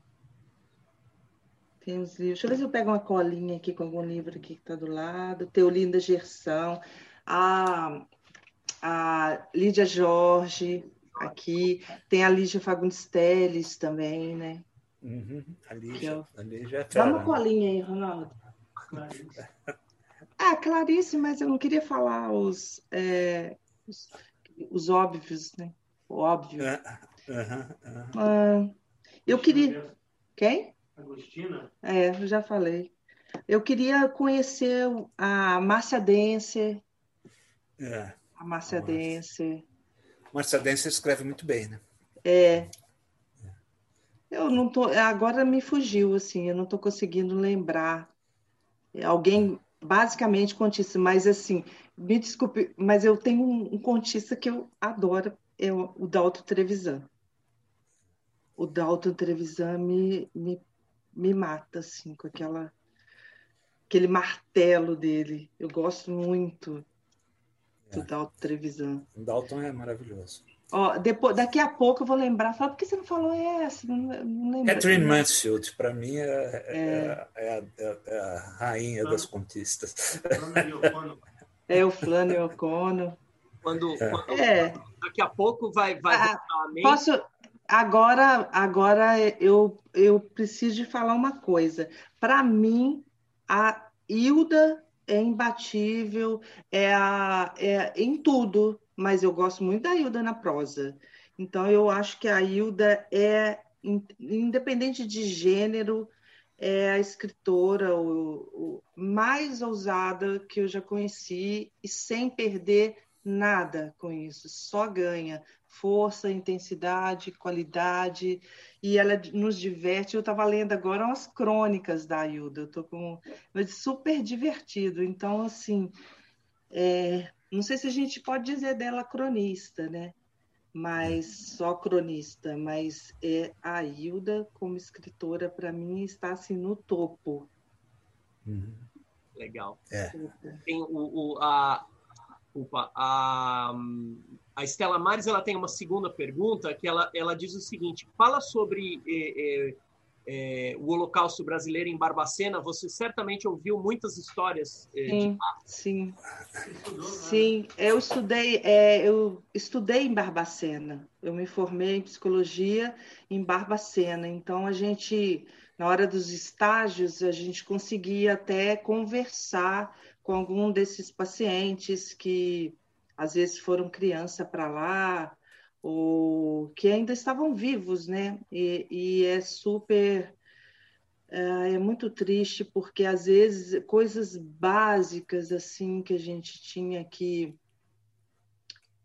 C: Tem livros. Deixa eu ver se eu pego uma colinha aqui com algum livro aqui que está do lado. Teolinda Gerção. A, a Lídia Jorge aqui. Tem a Lígia Fagundes Teles também, né?
B: Uhum. A, Lígia, eu... a Lígia é
C: Dá uma colinha aí, Ronaldo. ah, Clarice, mas eu não queria falar os, é, os, os, óbvios, né? O óbvio. Uhum. Ah, eu queria. Quem?
D: Agostina?
C: É, eu já falei. Eu queria conhecer a Márcia Denser.
B: É.
C: A Márcia Denser.
B: Márcia Denser escreve muito bem, né?
C: É. Eu não tô. Agora me fugiu, assim, eu não estou conseguindo lembrar. Alguém basicamente contista, mas assim, me desculpe, mas eu tenho um, um contista que eu adoro, é o, o Dalton Trevisan. O Dalton Trevisan me, me me mata, assim, com aquela aquele martelo dele. Eu gosto muito do é. Dalton Trevisan.
B: O Dalton é maravilhoso.
C: Ó, depois, daqui a pouco eu vou lembrar. Fala, por que você não falou essa? Não, não lembro.
B: Catherine Mansfield, para mim, é, é. É, é, a, é, é a, rainha das contistas.
C: É o Flano O'Connor.
A: Quando, quando daqui a pouco vai, vai
C: ah, Posso, Agora, agora eu, eu preciso de falar uma coisa. Para mim, a Hilda é imbatível, é, a, é em tudo, mas eu gosto muito da Hilda na prosa. Então, eu acho que a Hilda é, independente de gênero, é a escritora o, o mais ousada que eu já conheci e sem perder nada com isso, só ganha força, intensidade, qualidade, e ela nos diverte. Eu estava lendo agora umas crônicas da Ailda, eu estou com. super divertido. Então, assim, é... não sei se a gente pode dizer dela cronista, né? Mas só cronista, mas é a Hilda como escritora para mim está assim no topo.
A: Uhum. Legal.
B: É.
A: Tem o, o a, Opa, a, a Estela Mares ela tem uma segunda pergunta que ela, ela diz o seguinte: fala sobre é, é, o Holocausto brasileiro em Barbacena. Você certamente ouviu muitas histórias.
C: É, sim, sim, sim. Eu estudei, eu estudei em Barbacena. Eu me formei em psicologia em Barbacena. Então a gente, na hora dos estágios, a gente conseguia até conversar com algum desses pacientes que às vezes foram criança para lá ou que ainda estavam vivos, né? E, e é super é, é muito triste porque às vezes coisas básicas assim que a gente tinha que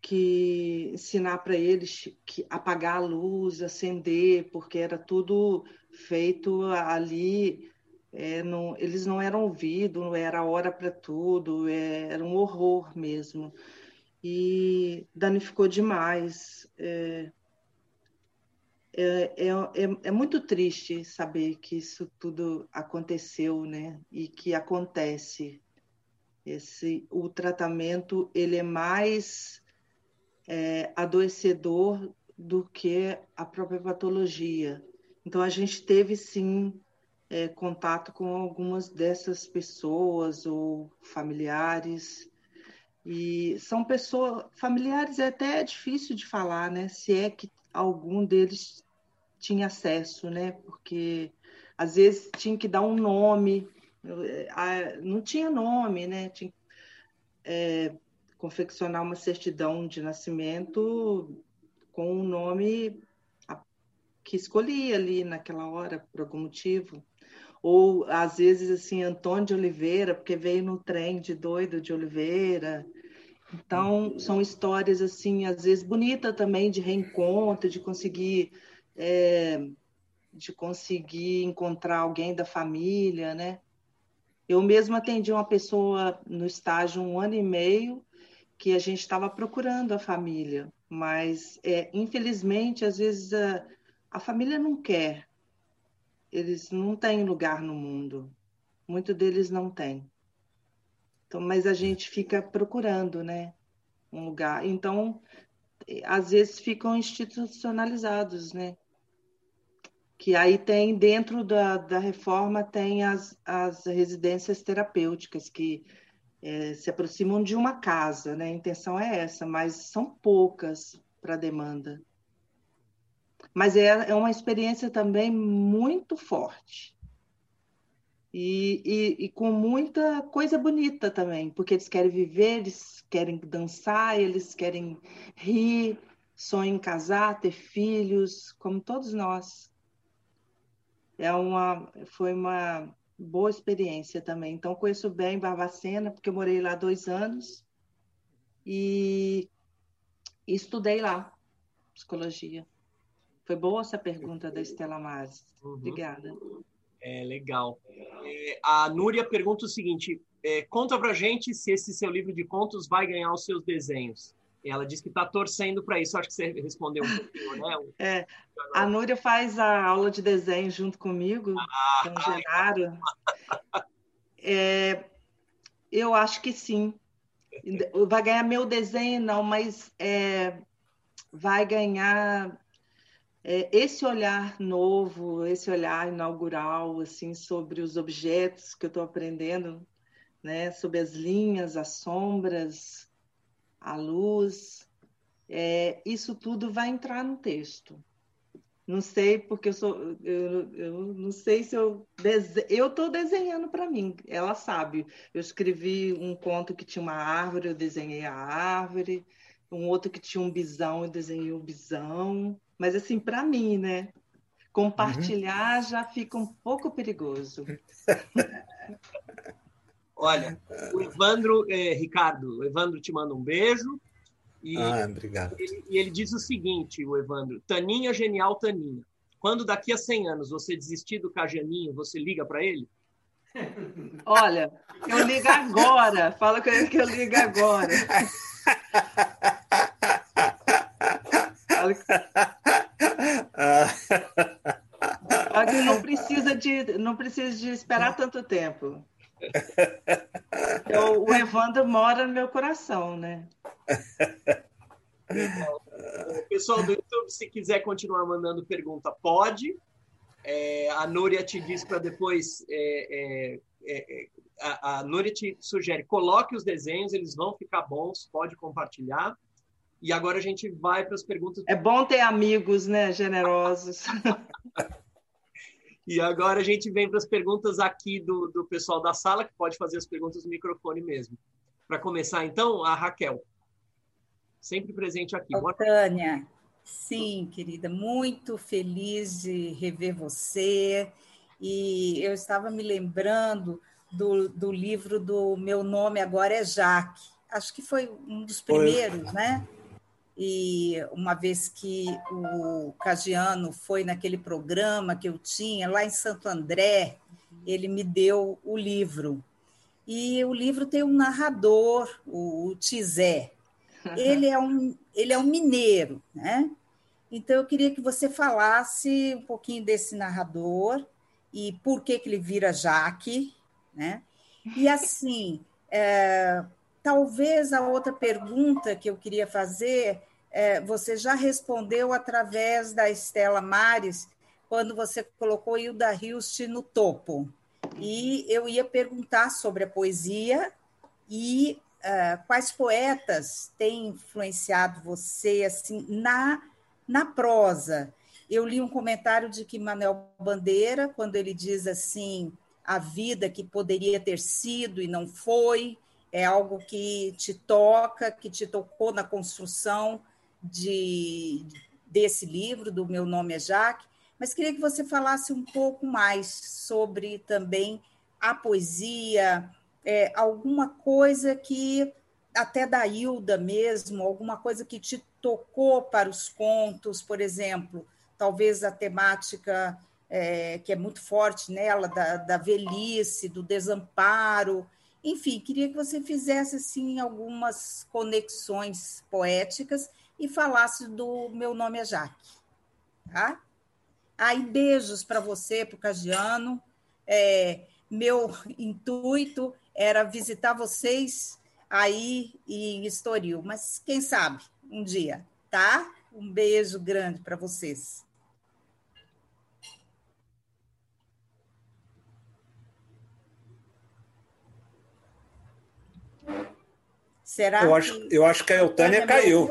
C: que ensinar para eles que apagar a luz, acender, porque era tudo feito ali é, não, eles não eram ouvidos, não era hora para tudo, é, era um horror mesmo. E danificou demais. É, é, é, é, é muito triste saber que isso tudo aconteceu, né? E que acontece. Esse, o tratamento ele é mais é, adoecedor do que a própria patologia. Então a gente teve sim é, contato com algumas dessas pessoas ou familiares. E são pessoas, familiares é até difícil de falar, né? Se é que algum deles tinha acesso, né? Porque às vezes tinha que dar um nome, não tinha nome, né? Tinha é, confeccionar uma certidão de nascimento com o um nome que escolhi ali naquela hora por algum motivo ou às vezes assim Antônio de Oliveira porque veio no trem de doido de Oliveira então são histórias assim às vezes bonita também de reencontro de conseguir é, de conseguir encontrar alguém da família né eu mesma atendi uma pessoa no estágio um ano e meio que a gente estava procurando a família mas é, infelizmente às vezes a, a família não quer eles não têm lugar no mundo. Muito deles não têm. Então, mas a gente fica procurando, né, um lugar. Então, às vezes ficam institucionalizados, né? Que aí tem dentro da, da reforma tem as, as residências terapêuticas que é, se aproximam de uma casa, né? A intenção é essa, mas são poucas para a demanda mas é, é uma experiência também muito forte. E, e, e, com muita coisa bonita também, porque eles querem viver, eles querem dançar, eles querem rir, sonham em casar, ter filhos, como todos nós. É uma, foi uma boa experiência também. Então, conheço bem Barbacena, porque eu morei lá dois anos e, e estudei lá psicologia. Foi boa essa pergunta da Estela Mares. Uhum.
A: É legal. É, a Núria pergunta o seguinte: é, conta pra gente se esse seu livro de contos vai ganhar os seus desenhos. Ela disse que está torcendo para isso. Acho que você respondeu um pouquinho, né?
C: É, a Núria faz a aula de desenho junto comigo, ah, com o Genaro. É, eu acho que sim. Vai ganhar meu desenho, não, mas é, vai ganhar esse olhar novo, esse olhar inaugural, assim, sobre os objetos que eu estou aprendendo, né, sobre as linhas, as sombras, a luz, é, isso tudo vai entrar no texto. Não sei porque eu sou, eu, eu não sei se eu dese... eu estou desenhando para mim. Ela sabe. Eu escrevi um conto que tinha uma árvore, eu desenhei a árvore. Um outro que tinha um bisão, eu desenhei o bisão. Mas, assim, para mim, né? Compartilhar uhum. já fica um pouco perigoso.
A: Olha, o Evandro, eh, Ricardo, o Evandro te manda um beijo.
B: E, ah, obrigado.
A: Ele, e ele diz o seguinte, o Evandro, Taninha genial, Taninha. Quando daqui a 100 anos você desistir do Cajaninho, você liga para ele?
C: Olha, eu ligo agora. Fala com ele que eu ligo agora. Aqui não precisa de não precisa de esperar tanto tempo. Eu, o Evandro mora no meu coração, né?
A: Pessoal do YouTube, se quiser continuar mandando pergunta, pode. É, a Núria te diz para depois. É, é, é, é, a, a Núria te sugere, coloque os desenhos, eles vão ficar bons, pode compartilhar. E agora a gente vai para as perguntas.
C: É bom ter amigos, né, generosos.
A: e agora a gente vem para as perguntas aqui do, do pessoal da sala, que pode fazer as perguntas no microfone mesmo. Para começar, então, a Raquel. Sempre presente aqui.
D: Ô, Tânia, sim, querida, muito feliz de rever você. E eu estava me lembrando do, do livro do Meu Nome Agora é Jaque. Acho que foi um dos primeiros, foi. né? E uma vez que o Cagiano foi naquele programa que eu tinha lá em Santo André, ele me deu o livro. E o livro tem um narrador, o, Tizé. Ele é um, ele é um mineiro, né? Então eu queria que você falasse um pouquinho desse narrador e por que, que ele vira Jaque, né? E assim, é, talvez a outra pergunta que eu queria fazer é, você já respondeu através da Estela Mares, quando você colocou Hilda Hilst no topo. E eu ia perguntar sobre a poesia e uh, quais poetas têm influenciado você assim na, na prosa. Eu li um comentário de que Manuel Bandeira, quando ele diz assim, a vida que poderia ter sido e não foi, é algo que te toca, que te tocou na construção de, desse livro, do Meu Nome é Jaque, mas queria que você falasse um pouco mais sobre também a poesia, é, alguma coisa que, até da Hilda mesmo, alguma coisa que te tocou para os contos, por exemplo, talvez a temática é, que é muito forte nela, da, da velhice, do desamparo, enfim, queria que você fizesse assim algumas conexões poéticas e falasse do Meu Nome é Jaque. Tá? Aí, beijos para você, para o Cagiano. É, meu intuito era visitar vocês aí em Estoril, mas quem sabe um dia, tá? Um beijo grande para vocês.
B: Será eu acho, que... eu acho que a Eutânia caiu.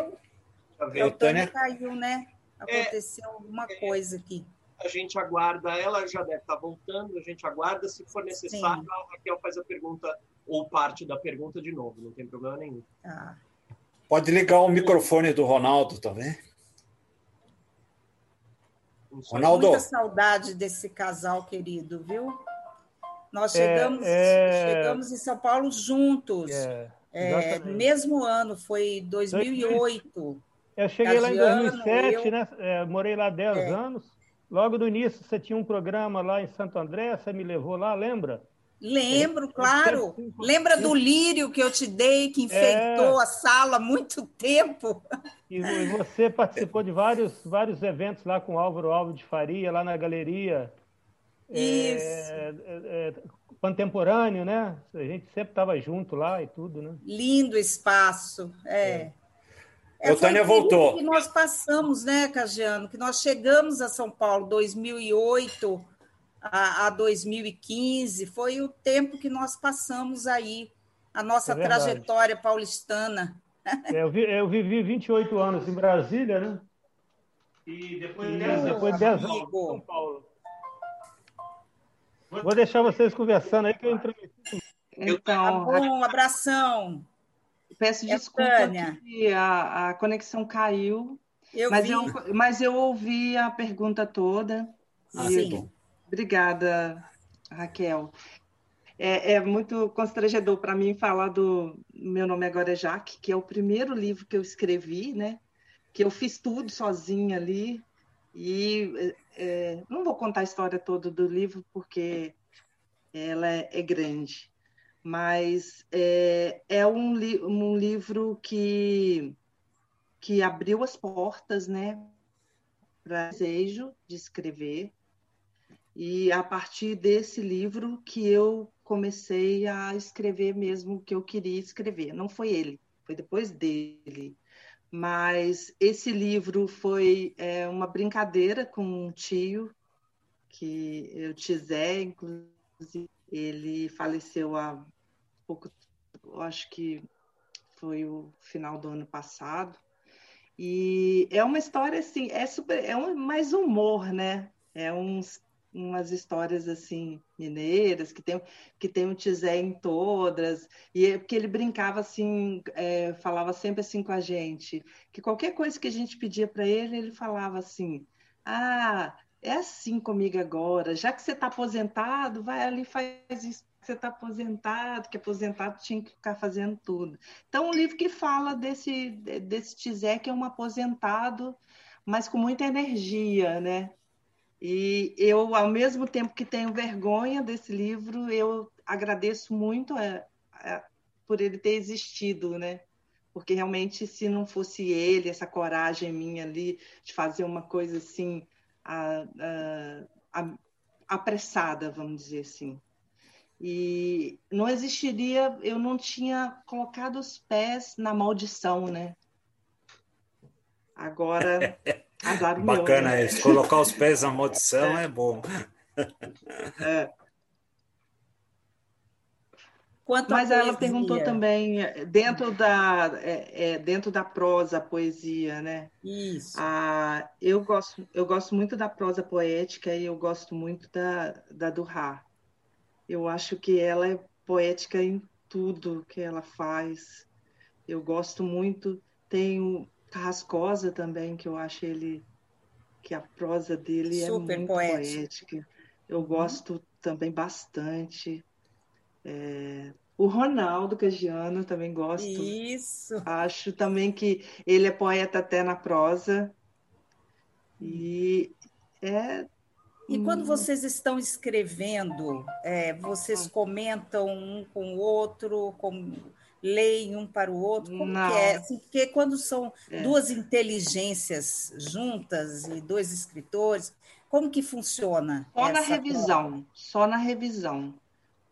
D: A Eutânia caiu, né? Aconteceu é, alguma coisa aqui.
A: A gente aguarda, ela já deve estar voltando, a gente aguarda. Se for necessário, Sim. a Raquel faz a pergunta ou parte da pergunta de novo, não tem problema nenhum. Ah.
B: Pode ligar o microfone do Ronaldo também.
D: Ronaldo. Muita saudade desse casal querido, viu? Nós é, chegamos, é, é... chegamos em São Paulo juntos. É, é, mesmo ano, foi 2008.
E: Eu cheguei lá em 2007, eu... né? É, morei lá 10 é. anos. Logo no início, você tinha um programa lá em Santo André, você me levou lá, lembra?
D: Lembro, claro. Lembra do lírio que eu te dei, que enfeitou é. a sala há muito tempo?
E: E, você participou de vários, vários eventos lá com o Álvaro Alves de Faria, lá na galeria.
D: É, Isso. É,
E: é, contemporâneo, né? A gente sempre estava junto lá e tudo, né?
D: Lindo espaço, é. é.
B: É, Tânia voltou.
D: que nós passamos, né, Cagiano? Que nós chegamos a São Paulo 2008 a, a 2015. Foi o tempo que nós passamos aí, a nossa é trajetória paulistana.
E: É, eu, vi, eu vivi 28 anos em Brasília, né? E depois de 10 anos em São Paulo. Vou deixar vocês conversando aí que eu entrei.
D: Então, tá bom, um abração.
C: Peço desculpa que a, a conexão caiu, eu mas, eu, mas eu ouvi a pergunta toda.
D: Ah, Sim.
C: Obrigada, Raquel. É, é, muito constrangedor para mim falar do meu nome agora é Jaque, que é o primeiro livro que eu escrevi, né? Que eu fiz tudo sozinha ali e é, não vou contar a história toda do livro porque ela é, é grande, mas é, é um, li um livro que, que abriu as portas né, para o desejo de escrever. E a partir desse livro que eu comecei a escrever mesmo o que eu queria escrever. Não foi ele, foi depois dele. Mas esse livro foi é, uma brincadeira com um tio, que eu Tizé, inclusive, ele faleceu há pouco, acho que foi o final do ano passado. E é uma história assim, é super, é um, mais humor, né? É uns, umas histórias assim mineiras que tem que tem um tizé em todas e é porque ele brincava assim, é, falava sempre assim com a gente que qualquer coisa que a gente pedia para ele, ele falava assim: ah, é assim comigo agora, já que você está aposentado, vai ali faz isso você está aposentado, que aposentado tinha que ficar fazendo tudo. Então, um livro que fala desse, desse Tizé, que é um aposentado, mas com muita energia, né? E eu, ao mesmo tempo que tenho vergonha desse livro, eu agradeço muito a, a, por ele ter existido, né? Porque realmente, se não fosse ele, essa coragem minha ali de fazer uma coisa assim, a, apressada, vamos dizer assim, e não existiria, eu não tinha colocado os pés na maldição, né? Agora,
B: Azar Bacana meu, né? isso. Colocar os pés na maldição é, é bom. É.
C: Quanto Mas ela perguntou também dentro da é, é, dentro da prosa, poesia, né?
D: Isso.
C: Ah, eu gosto eu gosto muito da prosa poética e eu gosto muito da da do Rá. Eu acho que ela é poética em tudo que ela faz. Eu gosto muito. Tem o Carrascosa também que eu acho ele que a prosa dele é Super é muito poética. poética. Eu uhum. gosto também bastante. É, o Ronaldo Cagiano também gosto.
D: Isso.
C: Acho também que ele é poeta até na prosa. E é.
D: E quando vocês estão escrevendo, é, vocês comentam um com o outro, com, leem um para o outro? Como Não. que é? Assim, porque quando são é. duas inteligências juntas e dois escritores, como que funciona?
C: Só na revisão, prova? só na revisão.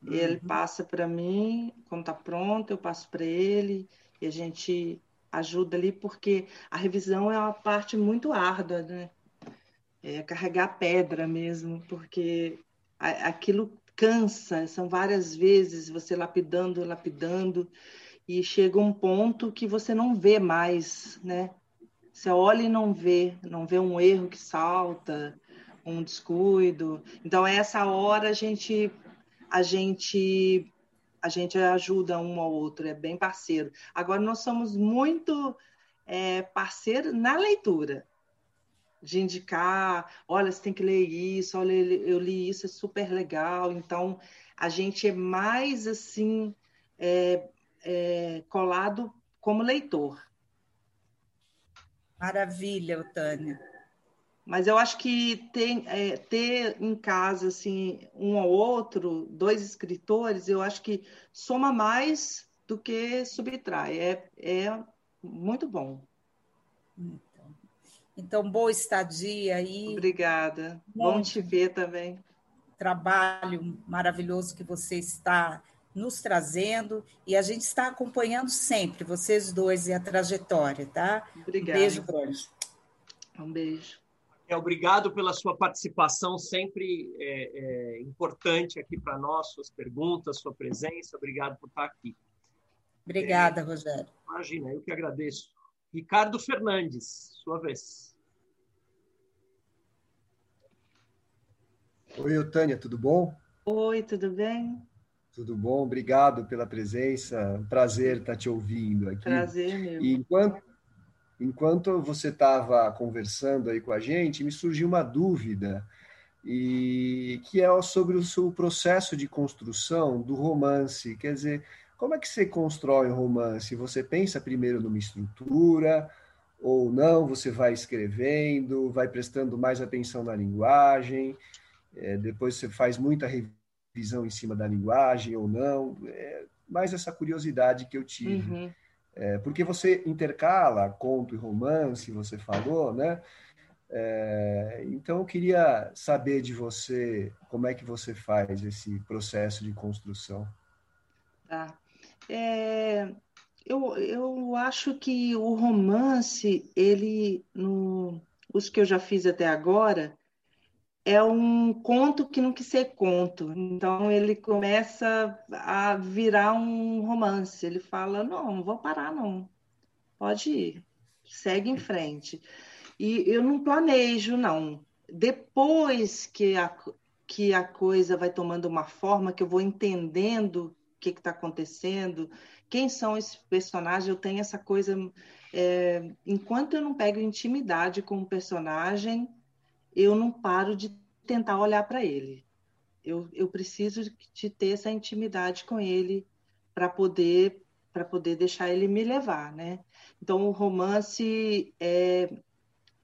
C: Ele uhum. passa para mim, quando está pronto, eu passo para ele e a gente ajuda ali, porque a revisão é uma parte muito árdua, né? É carregar pedra mesmo, porque aquilo cansa, são várias vezes você lapidando, lapidando, e chega um ponto que você não vê mais, né? Você olha e não vê, não vê um erro que salta, um descuido. Então, essa hora a gente a gente a gente ajuda um ao outro, é bem parceiro. Agora nós somos muito é, parceiro na leitura, de indicar, olha, você tem que ler isso, olha, eu li isso, é super legal. Então a gente é mais assim é, é, colado como leitor.
D: Maravilha, Tânia.
C: Mas eu acho que tem, é, ter em casa assim um ou outro, dois escritores, eu acho que soma mais do que subtrai. É, é muito bom.
D: Então, então boa estadia aí.
C: Obrigada. Bom te ver também.
D: Trabalho maravilhoso que você está nos trazendo e a gente está acompanhando sempre vocês dois e a trajetória, tá?
C: Obrigada.
D: Um beijo grande.
C: Um beijo.
A: É, obrigado pela sua participação, sempre é, é, importante aqui para nós, suas perguntas, sua presença. Obrigado por estar aqui.
D: Obrigada, é, Rogério.
A: Imagina, eu que agradeço. Ricardo Fernandes, sua vez.
F: Oi, Tânia, tudo bom?
C: Oi, tudo bem?
F: Tudo bom? Obrigado pela presença. Prazer estar te ouvindo aqui.
C: Prazer, meu.
F: E enquanto, enquanto você estava conversando aí com a gente, me surgiu uma dúvida, e que é sobre o seu processo de construção do romance. Quer dizer, como é que você constrói um romance? Você pensa primeiro numa estrutura ou não? Você vai escrevendo, vai prestando mais atenção na linguagem, é, depois você faz muita revisão em cima da linguagem ou não? É mais essa curiosidade que eu tive. Uhum. É, porque você intercala conto e romance, você falou, né? É, então eu queria saber de você como é que você faz esse processo de construção.
C: Tá. É, eu, eu acho que o romance, ele, no, os que eu já fiz até agora, é um conto que não quis ser conto. Então ele começa a virar um romance. Ele fala: não, não vou parar, não. Pode ir, segue em frente. E eu não planejo, não. Depois que a, que a coisa vai tomando uma forma, que eu vou entendendo o que está acontecendo, quem são esses personagens, eu tenho essa coisa. É, enquanto eu não pego intimidade com o personagem, eu não paro de tentar olhar para ele. Eu, eu preciso de ter essa intimidade com ele para poder para poder deixar ele me levar, né? Então o romance é,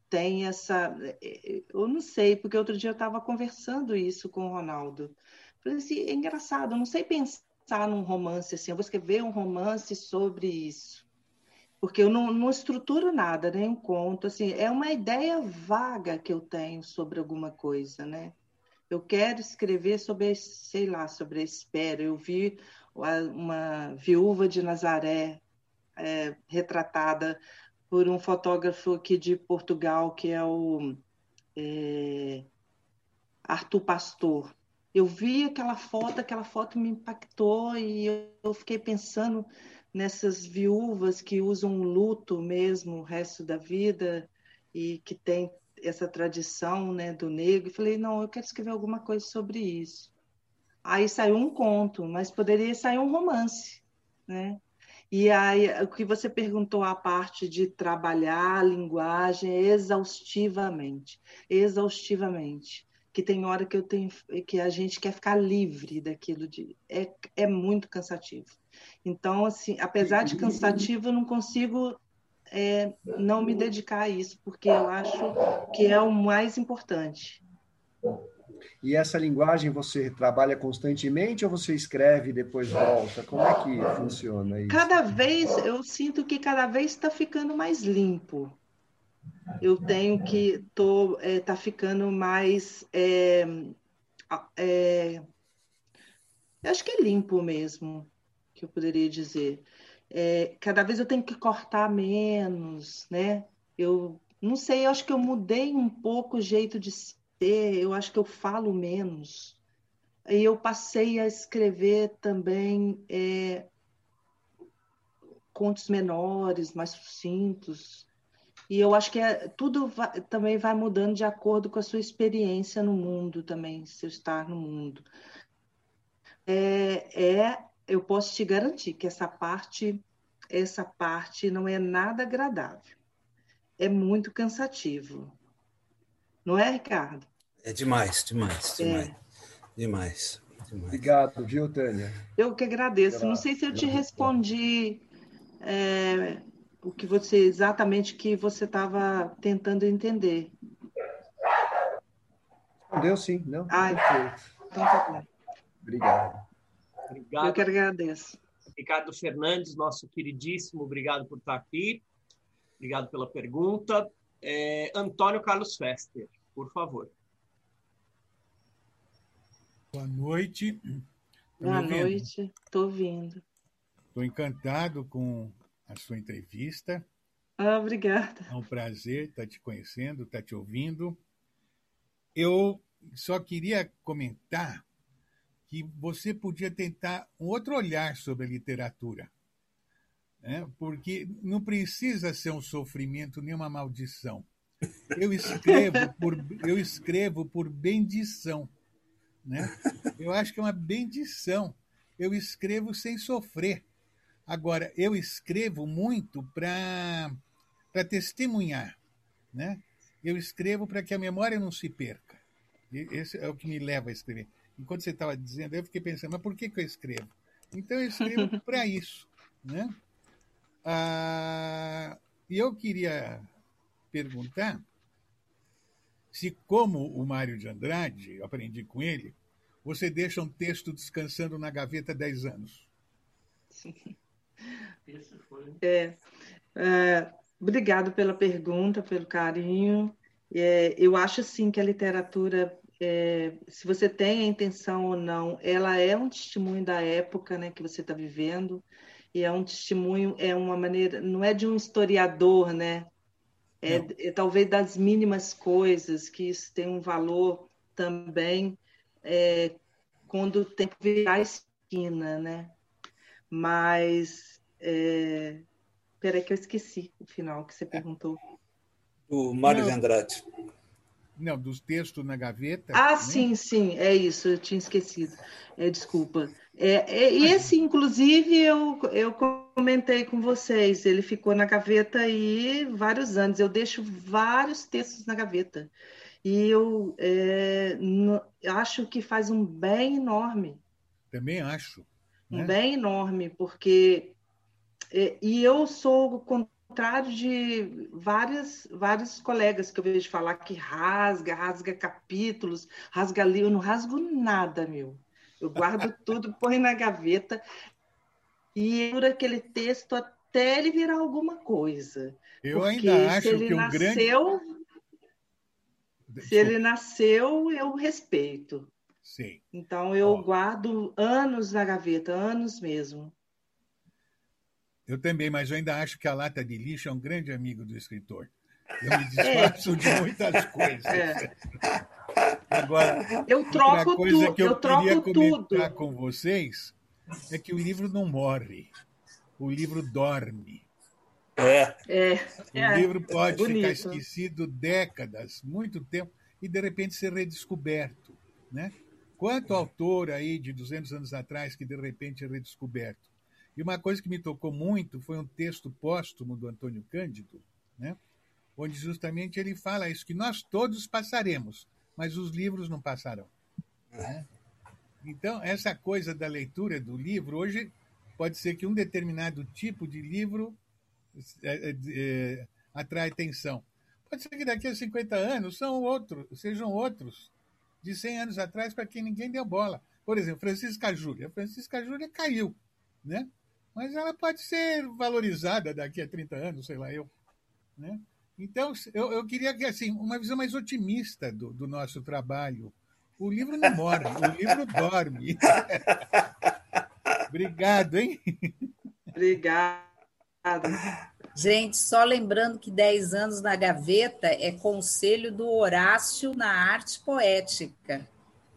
C: tem essa, é, eu não sei porque outro dia eu estava conversando isso com o Ronaldo. Falei assim, é engraçado, eu não sei pensar num romance assim. Eu vou escrever um romance sobre isso porque eu não, não estruturo nada, nem conto, assim, é uma ideia vaga que eu tenho sobre alguma coisa, né? Eu quero escrever sobre, sei lá, sobre a espera. Eu vi uma viúva de Nazaré é, retratada por um fotógrafo aqui de Portugal, que é o é, Arthur Pastor. Eu vi aquela foto, aquela foto me impactou e eu fiquei pensando nessas viúvas que usam luto mesmo o resto da vida e que tem essa tradição né, do negro. E falei, não, eu quero escrever alguma coisa sobre isso. Aí saiu um conto, mas poderia sair um romance, né? E aí, o que você perguntou a parte de trabalhar a linguagem exaustivamente, exaustivamente, que tem hora que eu tenho que a gente quer ficar livre daquilo de é, é muito cansativo. Então, assim, apesar de cansativo, eu não consigo é, não me dedicar a isso, porque eu acho que é o mais importante.
F: E essa linguagem você trabalha constantemente ou você escreve e depois volta? Como é que funciona isso?
C: Cada vez, eu sinto que cada vez está ficando mais limpo. Eu tenho que tô é, tá ficando mais é, é, acho que é limpo mesmo que eu poderia dizer. É, cada vez eu tenho que cortar menos, né? Eu não sei, eu acho que eu mudei um pouco o jeito de ser, eu acho que eu falo menos. E eu passei a escrever também é, contos menores, mais sucintos. E eu acho que é, tudo vai, também vai mudando de acordo com a sua experiência no mundo também, seu estar no mundo. É, é eu posso te garantir que essa parte, essa parte não é nada agradável. É muito cansativo. Não é, Ricardo?
B: É demais, demais, é. demais. É. Demais, demais.
F: Obrigado, viu, Tânia?
C: Eu que agradeço. Não sei se eu te respondi é, o que você exatamente que você estava tentando entender.
F: Respondeu sim, não?
C: Ah, então tá bom.
F: Obrigado.
C: Obrigado. Eu que agradeço.
A: Ricardo Fernandes, nosso queridíssimo, obrigado por estar aqui. Obrigado pela pergunta. É, Antônio Carlos Fester, por favor.
G: Boa noite.
C: Tá Boa noite, estou ouvindo.
G: Estou encantado com a sua entrevista.
C: Ah, obrigada.
G: É um prazer estar te conhecendo, estar te ouvindo. Eu só queria comentar que você podia tentar um outro olhar sobre a literatura. Né? Porque não precisa ser um sofrimento nem uma maldição. Eu escrevo por, eu escrevo por bendição. Né? Eu acho que é uma bendição. Eu escrevo sem sofrer. Agora, eu escrevo muito para testemunhar. Né? Eu escrevo para que a memória não se perca. Esse é o que me leva a escrever enquanto você estava dizendo, eu fiquei pensando, mas por que, que eu escrevo? Então eu escrevo para isso. Né? Ah, e eu queria perguntar se, como o Mário de Andrade, eu aprendi com ele, você deixa um texto descansando na gaveta 10 anos.
C: Sim. É, é, obrigado pela pergunta, pelo carinho. É, eu acho sim que a literatura é, se você tem a intenção ou não, ela é um testemunho da época né, que você está vivendo, e é um testemunho, é uma maneira, não é de um historiador, né? É, é talvez das mínimas coisas, que isso tem um valor também é, quando o tempo virar a esquina, né? Mas, é... peraí que eu esqueci o final que você perguntou.
B: O Mário de Andrade.
G: Não, dos textos na gaveta.
C: Ah, né? sim, sim, é isso, eu tinha esquecido. É, desculpa. É, é, esse, inclusive, eu, eu comentei com vocês, ele ficou na gaveta aí vários anos. Eu deixo vários textos na gaveta. E eu é, acho que faz um bem enorme.
G: Também acho.
C: Né? Um bem enorme, porque. É, e eu sou contrário de várias, vários colegas que eu vejo falar que rasga, rasga capítulos, rasga livro. Eu não rasgo nada, meu. Eu guardo tudo, põe na gaveta e por aquele texto até ele virar alguma coisa.
G: Eu Porque ainda acho que o grande.
C: Se ele nasceu, eu respeito.
G: Sim.
C: Então eu guardo anos na gaveta, anos mesmo.
G: Eu também, mas eu ainda acho que a lata de lixo é um grande amigo do escritor. Eu me disfarço é. de muitas coisas. É. Agora,
C: eu troco
G: coisa
C: tudo.
G: que eu,
C: eu troco
G: queria comentar
C: tudo.
G: com vocês é que o livro não morre. O livro dorme.
B: É.
C: é.
G: O é. livro pode Bonito. ficar esquecido décadas, muito tempo, e de repente ser redescoberto. Né? Quanto autor aí de 200 anos atrás que de repente é redescoberto? E uma coisa que me tocou muito foi um texto póstumo do Antônio Cândido, né? onde justamente ele fala isso, que nós todos passaremos, mas os livros não passarão. Né? Então, essa coisa da leitura do livro, hoje pode ser que um determinado tipo de livro é, é, é, atrai atenção. Pode ser que daqui a 50 anos são outros, sejam outros, de 100 anos atrás, para quem ninguém deu bola. Por exemplo, Francisca Júlia. Francisca Júlia caiu, né? Mas ela pode ser valorizada daqui a 30 anos, sei lá eu. Né? Então, eu, eu queria que, assim, uma visão mais otimista do, do nosso trabalho. O livro não morre, o livro dorme. Obrigado, hein?
C: Obrigada.
D: Gente, só lembrando que 10 anos na gaveta é conselho do Horácio na arte poética.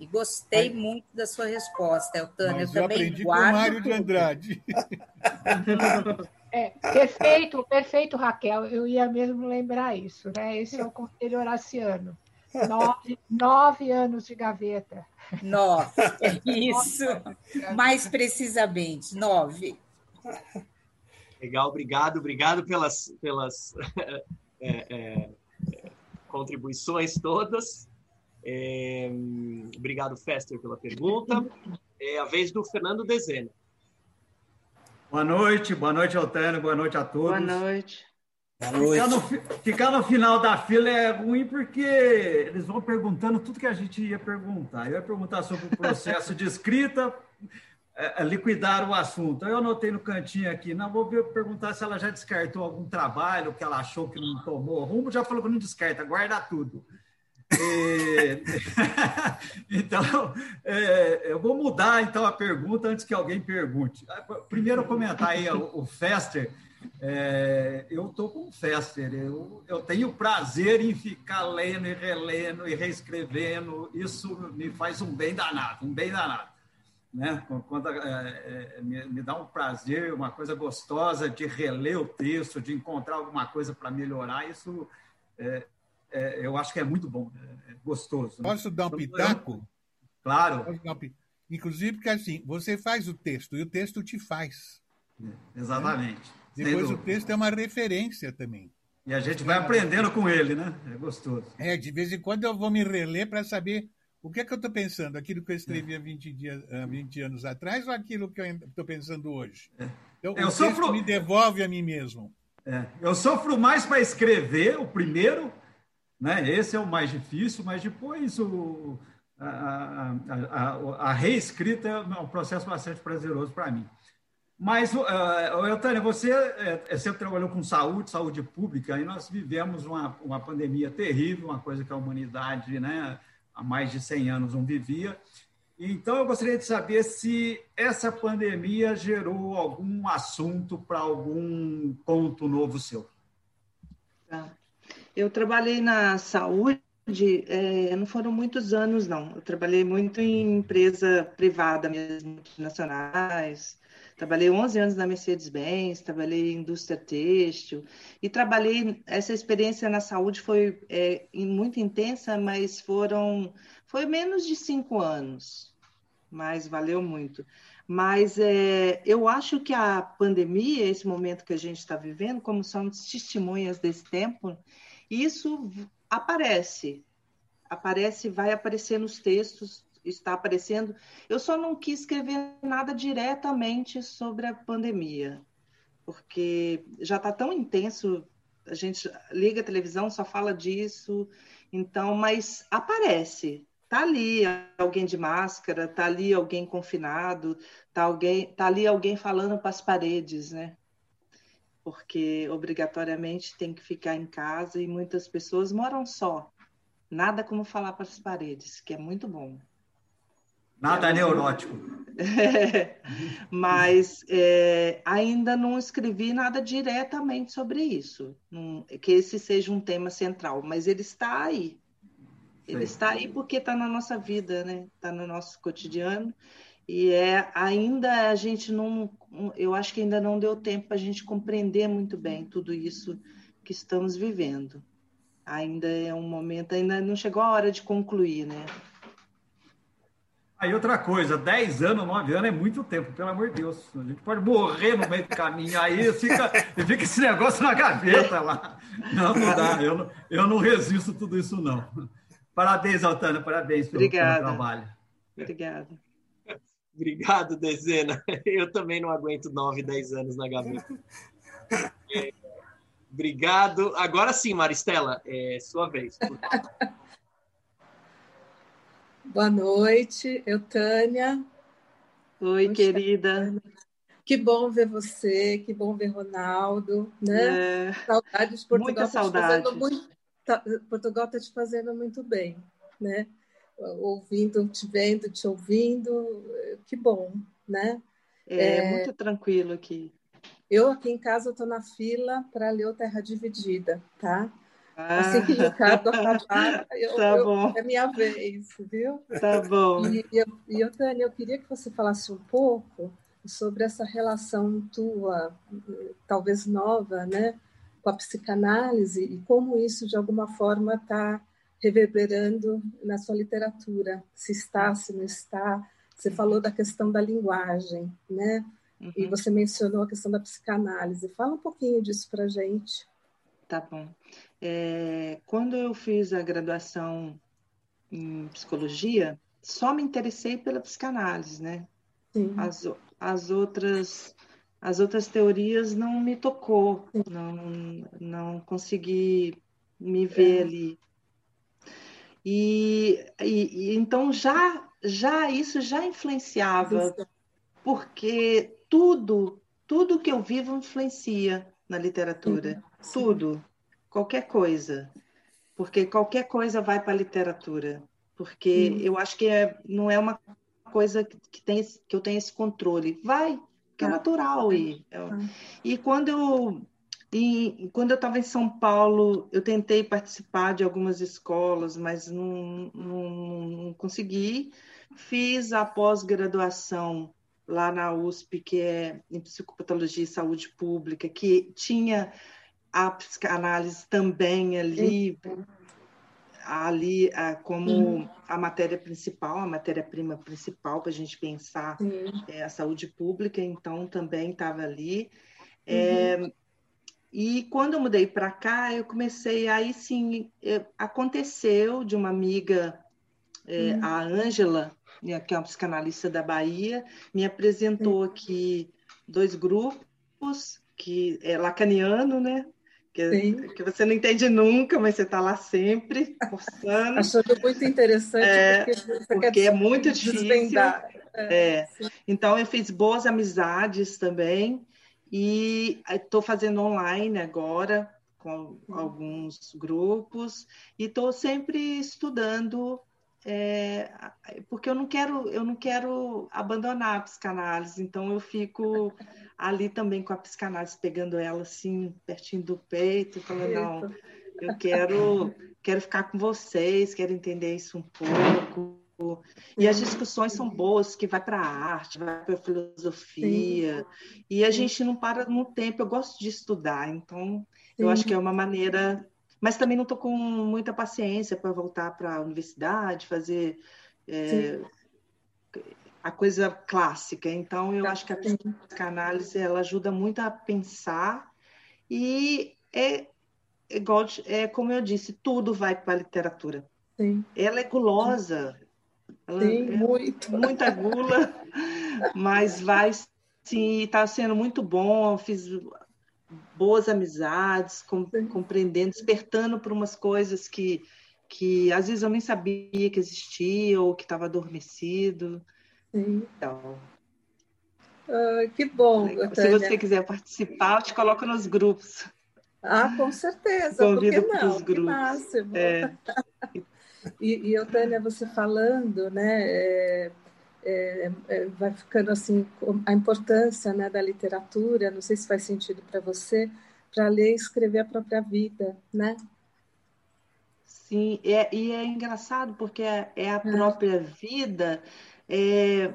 D: E gostei Ai. muito da sua resposta, Eltânia.
G: eu, eu também aprendi guardo com o Mário de Andrade.
H: É, perfeito, perfeito, Raquel. Eu ia mesmo lembrar isso, né? Esse é o conselho horaciano. Nove, nove anos de gaveta.
D: Nove, é isso. Mais precisamente, nove.
A: Legal, obrigado, obrigado pelas, pelas é, é, contribuições todas. É, obrigado, Fester, pela pergunta. É a vez do Fernando Dezena.
I: Boa noite, boa noite, Altano, boa noite a todos.
C: Boa noite.
I: Ficar, no, ficar no final da fila é ruim porque eles vão perguntando tudo que a gente ia perguntar. Eu ia perguntar sobre o processo de escrita, é, é, liquidar o assunto. Eu anotei no cantinho aqui, não vou perguntar se ela já descartou algum trabalho que ela achou que não tomou rumo, já falou que não descarta, guarda tudo. E... então, é, eu vou mudar então a pergunta antes que alguém pergunte. Primeiro comentar aí o, o Fester. É, eu estou com o Fester. Eu, eu tenho prazer em ficar lendo e relendo e reescrevendo. Isso me faz um bem danado, um bem danado. Né? Quando, é, é, me, me, dá um prazer, uma coisa gostosa de reler o texto, de encontrar alguma coisa para melhorar. Isso é, é, eu acho que é muito bom, é, é gostoso.
G: Né? Posso dar um pitaco?
I: Claro.
G: Um Inclusive, porque assim, você faz o texto e o texto te faz.
I: É, exatamente.
G: Né? Depois o texto é uma referência também.
I: E a gente vai aprendendo com ele, né? É gostoso.
G: É, de vez em quando eu vou me reler para saber o que é que eu estou pensando, aquilo que eu escrevi há 20, dias, há 20 anos atrás ou aquilo que eu estou pensando hoje. É. Então, eu o sofro... me devolve a mim mesmo.
I: É. Eu sofro mais para escrever o primeiro né? Esse é o mais difícil, mas depois o, a, a, a, a reescrita é um processo bastante prazeroso para mim. Mas, uh, Eutânia, você é, sempre trabalhou com saúde, saúde pública, e nós vivemos uma, uma pandemia terrível, uma coisa que a humanidade né, há mais de 100 anos não vivia. Então, eu gostaria de saber se essa pandemia gerou algum assunto para algum ponto novo seu.
C: Tá. Eu trabalhei na saúde, é, não foram muitos anos, não. Eu trabalhei muito em empresa privada mesmo, multinacionais. Trabalhei 11 anos na Mercedes-Benz, trabalhei em indústria têxtil e trabalhei. Essa experiência na saúde foi é, muito intensa, mas foram foi menos de cinco anos, mas valeu muito. Mas é, eu acho que a pandemia, esse momento que a gente está vivendo, como somos testemunhas desse tempo, isso aparece, aparece, vai aparecer nos textos, está aparecendo. Eu só não quis escrever nada diretamente sobre a pandemia, porque já está tão intenso, a gente liga a televisão, só fala disso, então, mas aparece, tá ali alguém de máscara, tá ali alguém confinado, tá alguém, tá ali alguém falando para as paredes, né? Porque obrigatoriamente tem que ficar em casa e muitas pessoas moram só. Nada como falar para as paredes, que é muito bom.
I: Nada é neurótico.
C: É, mas é, ainda não escrevi nada diretamente sobre isso, não, que esse seja um tema central, mas ele está aí. Ele Sim. está aí porque está na nossa vida, né? Está no nosso cotidiano e é ainda a gente não, eu acho que ainda não deu tempo para a gente compreender muito bem tudo isso que estamos vivendo. Ainda é um momento, ainda não chegou a hora de concluir, né?
I: Aí outra coisa, 10 anos, 9 anos é muito tempo, pelo amor de Deus. A gente pode morrer no meio do caminho, aí fica, fica esse negócio na gaveta lá. Não, não dá, eu não, eu não resisto tudo isso, não. Parabéns, Altana, parabéns pelo, pelo trabalho.
C: Obrigada.
A: Obrigado, Dezena. Eu também não aguento 9, 10 anos na gaveta. É, obrigado. Agora sim, Maristela, é sua vez.
J: Boa noite, eu, Tânia.
C: Oi, querida.
J: Que bom ver você, que bom ver Ronaldo, né? É, saudades de Portugal. Muita
C: saudade.
J: Muito, tá, Portugal está te fazendo muito bem, né? Ouvindo, te vendo, te ouvindo, que bom, né?
C: É, é muito tranquilo aqui.
J: Eu aqui em casa estou na fila para ler o Terra Dividida, tá? Ah. Assim que o Ricardo acabar, eu,
C: tá eu,
J: é minha vez, viu?
C: Tá bom.
J: E, e, e eu, Tânia, eu queria que você falasse um pouco sobre essa relação tua, talvez nova, né, com a psicanálise e como isso de alguma forma está reverberando na sua literatura, se está, se não está. Você falou da questão da linguagem, né? Uhum. E você mencionou a questão da psicanálise. Fala um pouquinho disso para gente.
C: Tá bom. É, quando eu fiz a graduação em psicologia, só me interessei pela psicanálise, né? Sim. As, as outras as outras teorias não me tocou, não não consegui me ver é. ali e, e, e, então já já isso já influenciava, porque tudo tudo que eu vivo influencia na literatura, Sim. tudo, qualquer coisa, porque qualquer coisa vai para a literatura, porque Sim. eu acho que é, não é uma coisa que, tem que eu tenho esse controle, vai, que é tá. natural e tá. e quando eu e quando eu estava em São Paulo, eu tentei participar de algumas escolas, mas não, não, não consegui. Fiz a pós-graduação lá na USP, que é em psicopatologia e saúde pública, que tinha a psicanálise também ali, ali como a matéria principal, a matéria-prima principal para a gente pensar é, a saúde pública, então também estava ali. É, uhum. E quando eu mudei para cá, eu comecei, aí sim, é, aconteceu de uma amiga, é, hum. a Ângela, que é uma psicanalista da Bahia, me apresentou aqui dois grupos, que é lacaniano, né? Que, que, você não entende nunca, mas você está lá sempre, forçando.
J: Achando muito interessante,
C: é, porque, porque é muito difícil. É, é. Então, eu fiz boas amizades também, e estou fazendo online agora com alguns grupos e estou sempre estudando é, porque eu não quero eu não quero abandonar a psicanálise então eu fico ali também com a psicanálise pegando ela assim pertinho do peito falando não eu quero quero ficar com vocês quero entender isso um pouco e as discussões são boas, que vai para a arte, vai para a filosofia, Sim. e a gente não para no tempo. Eu gosto de estudar, então Sim. eu acho que é uma maneira. Mas também não estou com muita paciência para voltar para a universidade, fazer é, a coisa clássica. Então eu acho que a psicanálise ela ajuda muito a pensar e é igual é como eu disse, tudo vai para a literatura.
J: Sim.
C: Ela é gulosa,
J: Tem é muito.
C: Muita gula, mas vai sim, está sendo muito bom. Eu fiz boas amizades, com, compreendendo, despertando por umas coisas que, que às vezes eu nem sabia que existia ou que estava adormecido.
J: Sim. Então, ah, que bom.
C: Se você quiser participar, eu te coloco nos grupos.
J: Ah, com certeza.
C: Convido para os grupos.
J: É. E, e Eutânia, você falando, né, é, é, é, vai ficando assim a importância né, da literatura. Não sei se faz sentido para você para ler e escrever a própria vida, né?
C: Sim, é, e é engraçado porque é, é a própria vida, é,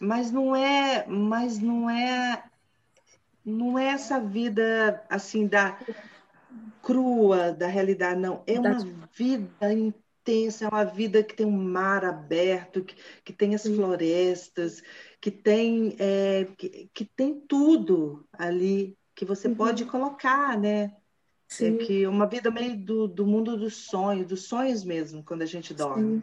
C: mas não é, mas não é, não é essa vida assim da crua da realidade, não. É uma vida intensa, é uma vida que tem um mar aberto, que, que tem as florestas, que tem, é, que, que tem tudo ali que você uhum. pode colocar, né? É Sim. É que uma vida meio do, do mundo dos sonhos, dos sonhos mesmo, quando a gente dorme.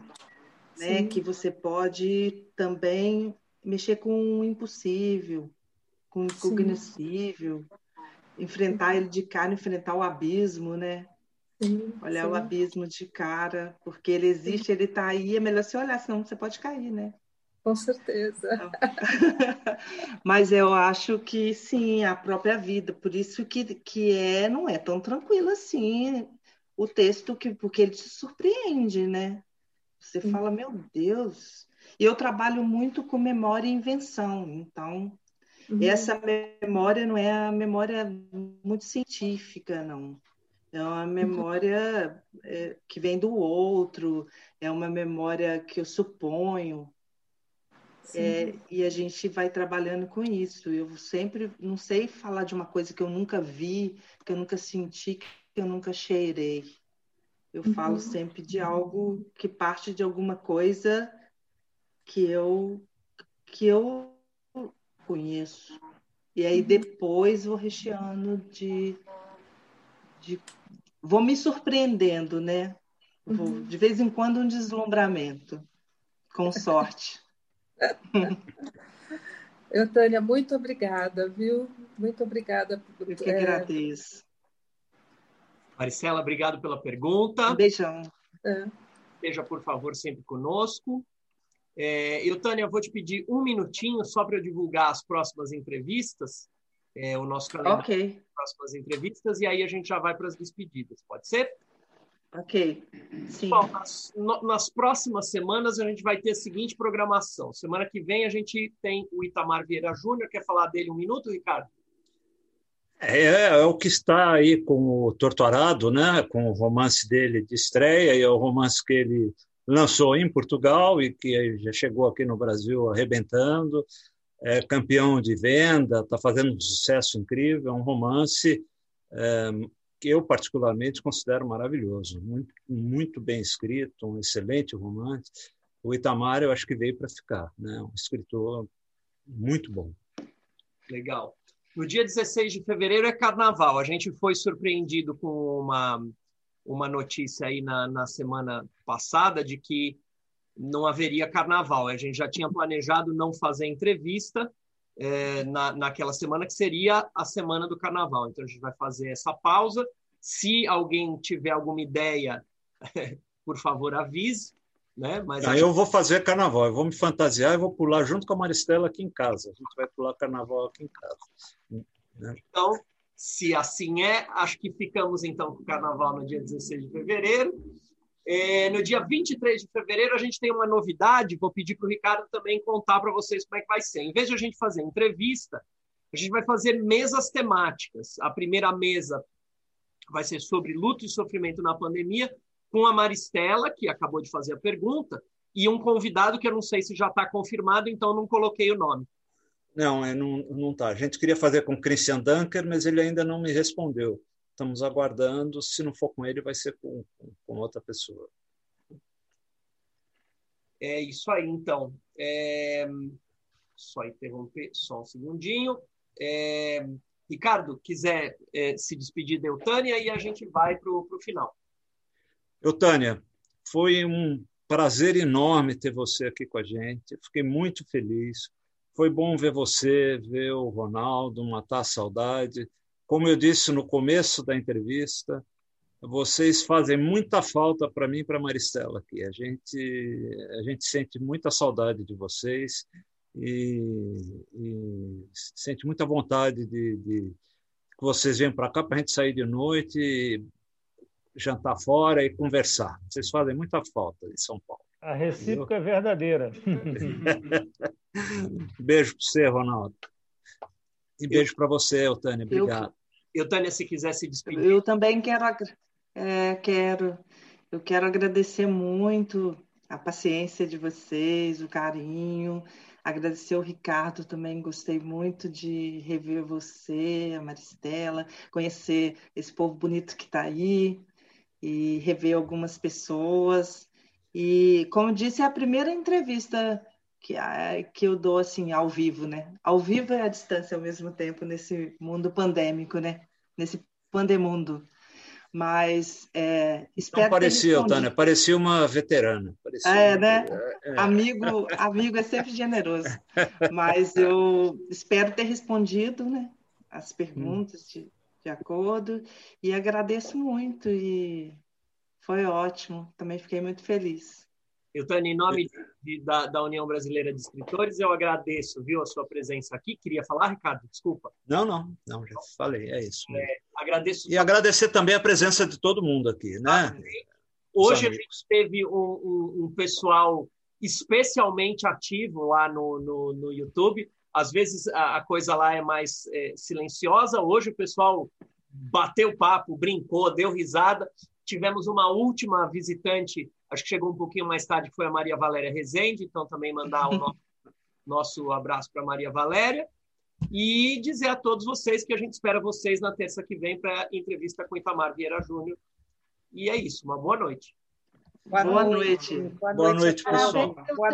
C: Sim. Né? Sim. Que você pode também mexer com o impossível, com o incognoscível, enfrentar ele de cara, enfrentar o abismo, né? Sim, olhar sim. o abismo de cara, porque ele existe, ele está aí, é melhor você olhar, senão você pode cair, né?
J: Com certeza.
C: Mas eu acho que sim, a própria vida, por isso que, que é, não é tão tranquilo assim o texto, que, porque ele te surpreende, né? Você sim. fala, meu Deus. Eu trabalho muito com memória e invenção, então uhum. essa memória não é a memória muito científica, não. É uma memória é, que vem do outro, é uma memória que eu suponho, é, e a gente vai trabalhando com isso. Eu sempre não sei falar de uma coisa que eu nunca vi, que eu nunca senti, que eu nunca cheirei. Eu uhum. falo sempre de algo que parte de alguma coisa que eu que eu conheço. E aí depois vou recheando de, de vou me surpreendendo, né? Vou, uhum. de vez em quando um deslumbramento, com sorte.
J: Eu, Tânia, muito obrigada, viu? Muito obrigada.
C: Eu que agradeço.
A: Maricela, obrigado pela pergunta.
C: Um beijão.
A: É. Esteja, por favor, sempre conosco. É, eu, Tânia, vou te pedir um minutinho só para eu divulgar as próximas entrevistas, é, o nosso calendário
C: okay.
A: das próximas entrevistas, e aí a gente já vai para as despedidas. Pode ser?
C: Ok, sim.
A: Bom, nas, no, nas, próximas semanas a gente vai ter a seguinte programação. Semana que vem a gente tem o Itamar Vieira Júnior. Quer falar dele um minuto, Ricardo?
B: É, é, o que está aí com o Torturado, né? com o romance dele de estreia, e é o romance que ele lançou em Portugal e que já chegou aqui no Brasil arrebentando. É campeão de venda, está fazendo um sucesso incrível. É um romance é, que eu particularmente considero maravilhoso, muito, muito bem escrito, um excelente romance. O Itamar, eu acho que veio para ficar, né? Um escritor muito bom.
A: Legal. No dia 16 de fevereiro é carnaval. A gente foi surpreendido com uma, uma notícia aí na, na semana passada de que não haveria carnaval. A gente já tinha planejado não fazer entrevista é, na, naquela semana, que seria a semana do carnaval. Então, a gente vai fazer essa pausa. Se alguém tiver alguma ideia, por favor, avise. Né?
B: Mas ah, Eu vou fazer carnaval, eu vou me fantasiar e vou pular junto com a Maristela aqui em casa. A gente vai pular carnaval aqui em casa.
A: Né? Então, se assim é, acho que ficamos então com o carnaval no dia 16 de fevereiro. É, no dia 23 de fevereiro, a gente tem uma novidade. Vou pedir para o Ricardo também contar para vocês como é que vai ser. Em vez de a gente fazer entrevista, a gente vai fazer mesas temáticas. A primeira mesa vai ser sobre luto e sofrimento na pandemia, com a Maristela, que acabou de fazer a pergunta, e um convidado que eu não sei se já está confirmado, então não coloquei o nome.
B: Não, é, não, não tá. A gente queria fazer com Christian Dunker, mas ele ainda não me respondeu estamos aguardando. Se não for com ele, vai ser com, com outra pessoa.
A: É isso aí, então. É... Só interromper, só um segundinho. É... Ricardo, quiser é, se despedir da Eutânia e a gente vai para o final.
B: Eutânia, foi um prazer enorme ter você aqui com a gente. Fiquei muito feliz. Foi bom ver você, ver o Ronaldo, matar a saudade. Como eu disse no começo da entrevista, vocês fazem muita falta para mim e para Maristela aqui. A gente, a gente sente muita saudade de vocês e, e sente muita vontade de, de que vocês venham para cá para a gente sair de noite, jantar fora e conversar. Vocês fazem muita falta em São Paulo.
E: A recíproca é verdadeira.
B: beijo para você, Ronaldo. E beijo para você, Eutânia. Obrigado.
A: Eu, Eutânia, se quiser se despedir.
C: Eu também quero, é, quero, eu quero agradecer muito a paciência de vocês, o carinho. Agradecer o Ricardo também, gostei muito de rever você, a Maristela, conhecer esse povo bonito que está aí e rever algumas pessoas. E, como disse, é a primeira entrevista que, que eu dou assim ao vivo, né? Ao vivo e à distância ao mesmo tempo nesse mundo pandêmico, né? Nesse pandemundo. Mas é, espero.
B: Não parecia, Tânia, parecia uma veterana. Parecia
C: é, né? É, é. Amigo, amigo é sempre generoso. Mas eu espero ter respondido, né? As perguntas de, de acordo e agradeço muito e foi ótimo. Também fiquei muito feliz.
A: Eu, Tânia, em nome de, da, da, União Brasileira de Escritores, eu agradeço, viu, a sua presença aqui. Queria falar, Ricardo? Desculpa.
B: Não, não, não, já falei, é isso.
A: É, agradeço.
B: E agradecer também a presença de todo mundo aqui, né? Ah,
A: hoje a gente teve um, um, um, pessoal especialmente ativo lá no, no, no YouTube. Às vezes a, a coisa lá é mais é, silenciosa. Hoje o pessoal bateu papo, brincou, deu risada. Tivemos uma última visitante acho que chegou um pouquinho mais tarde, foi a Maria Valéria Rezende, então também mandar o nosso, nosso abraço para Maria Valéria e dizer a todos vocês que a gente espera vocês na terça que vem para a entrevista com Itamar Vieira Júnior. E é isso, uma boa noite.
C: Boa, boa noite.
B: noite. Boa noite, pessoal.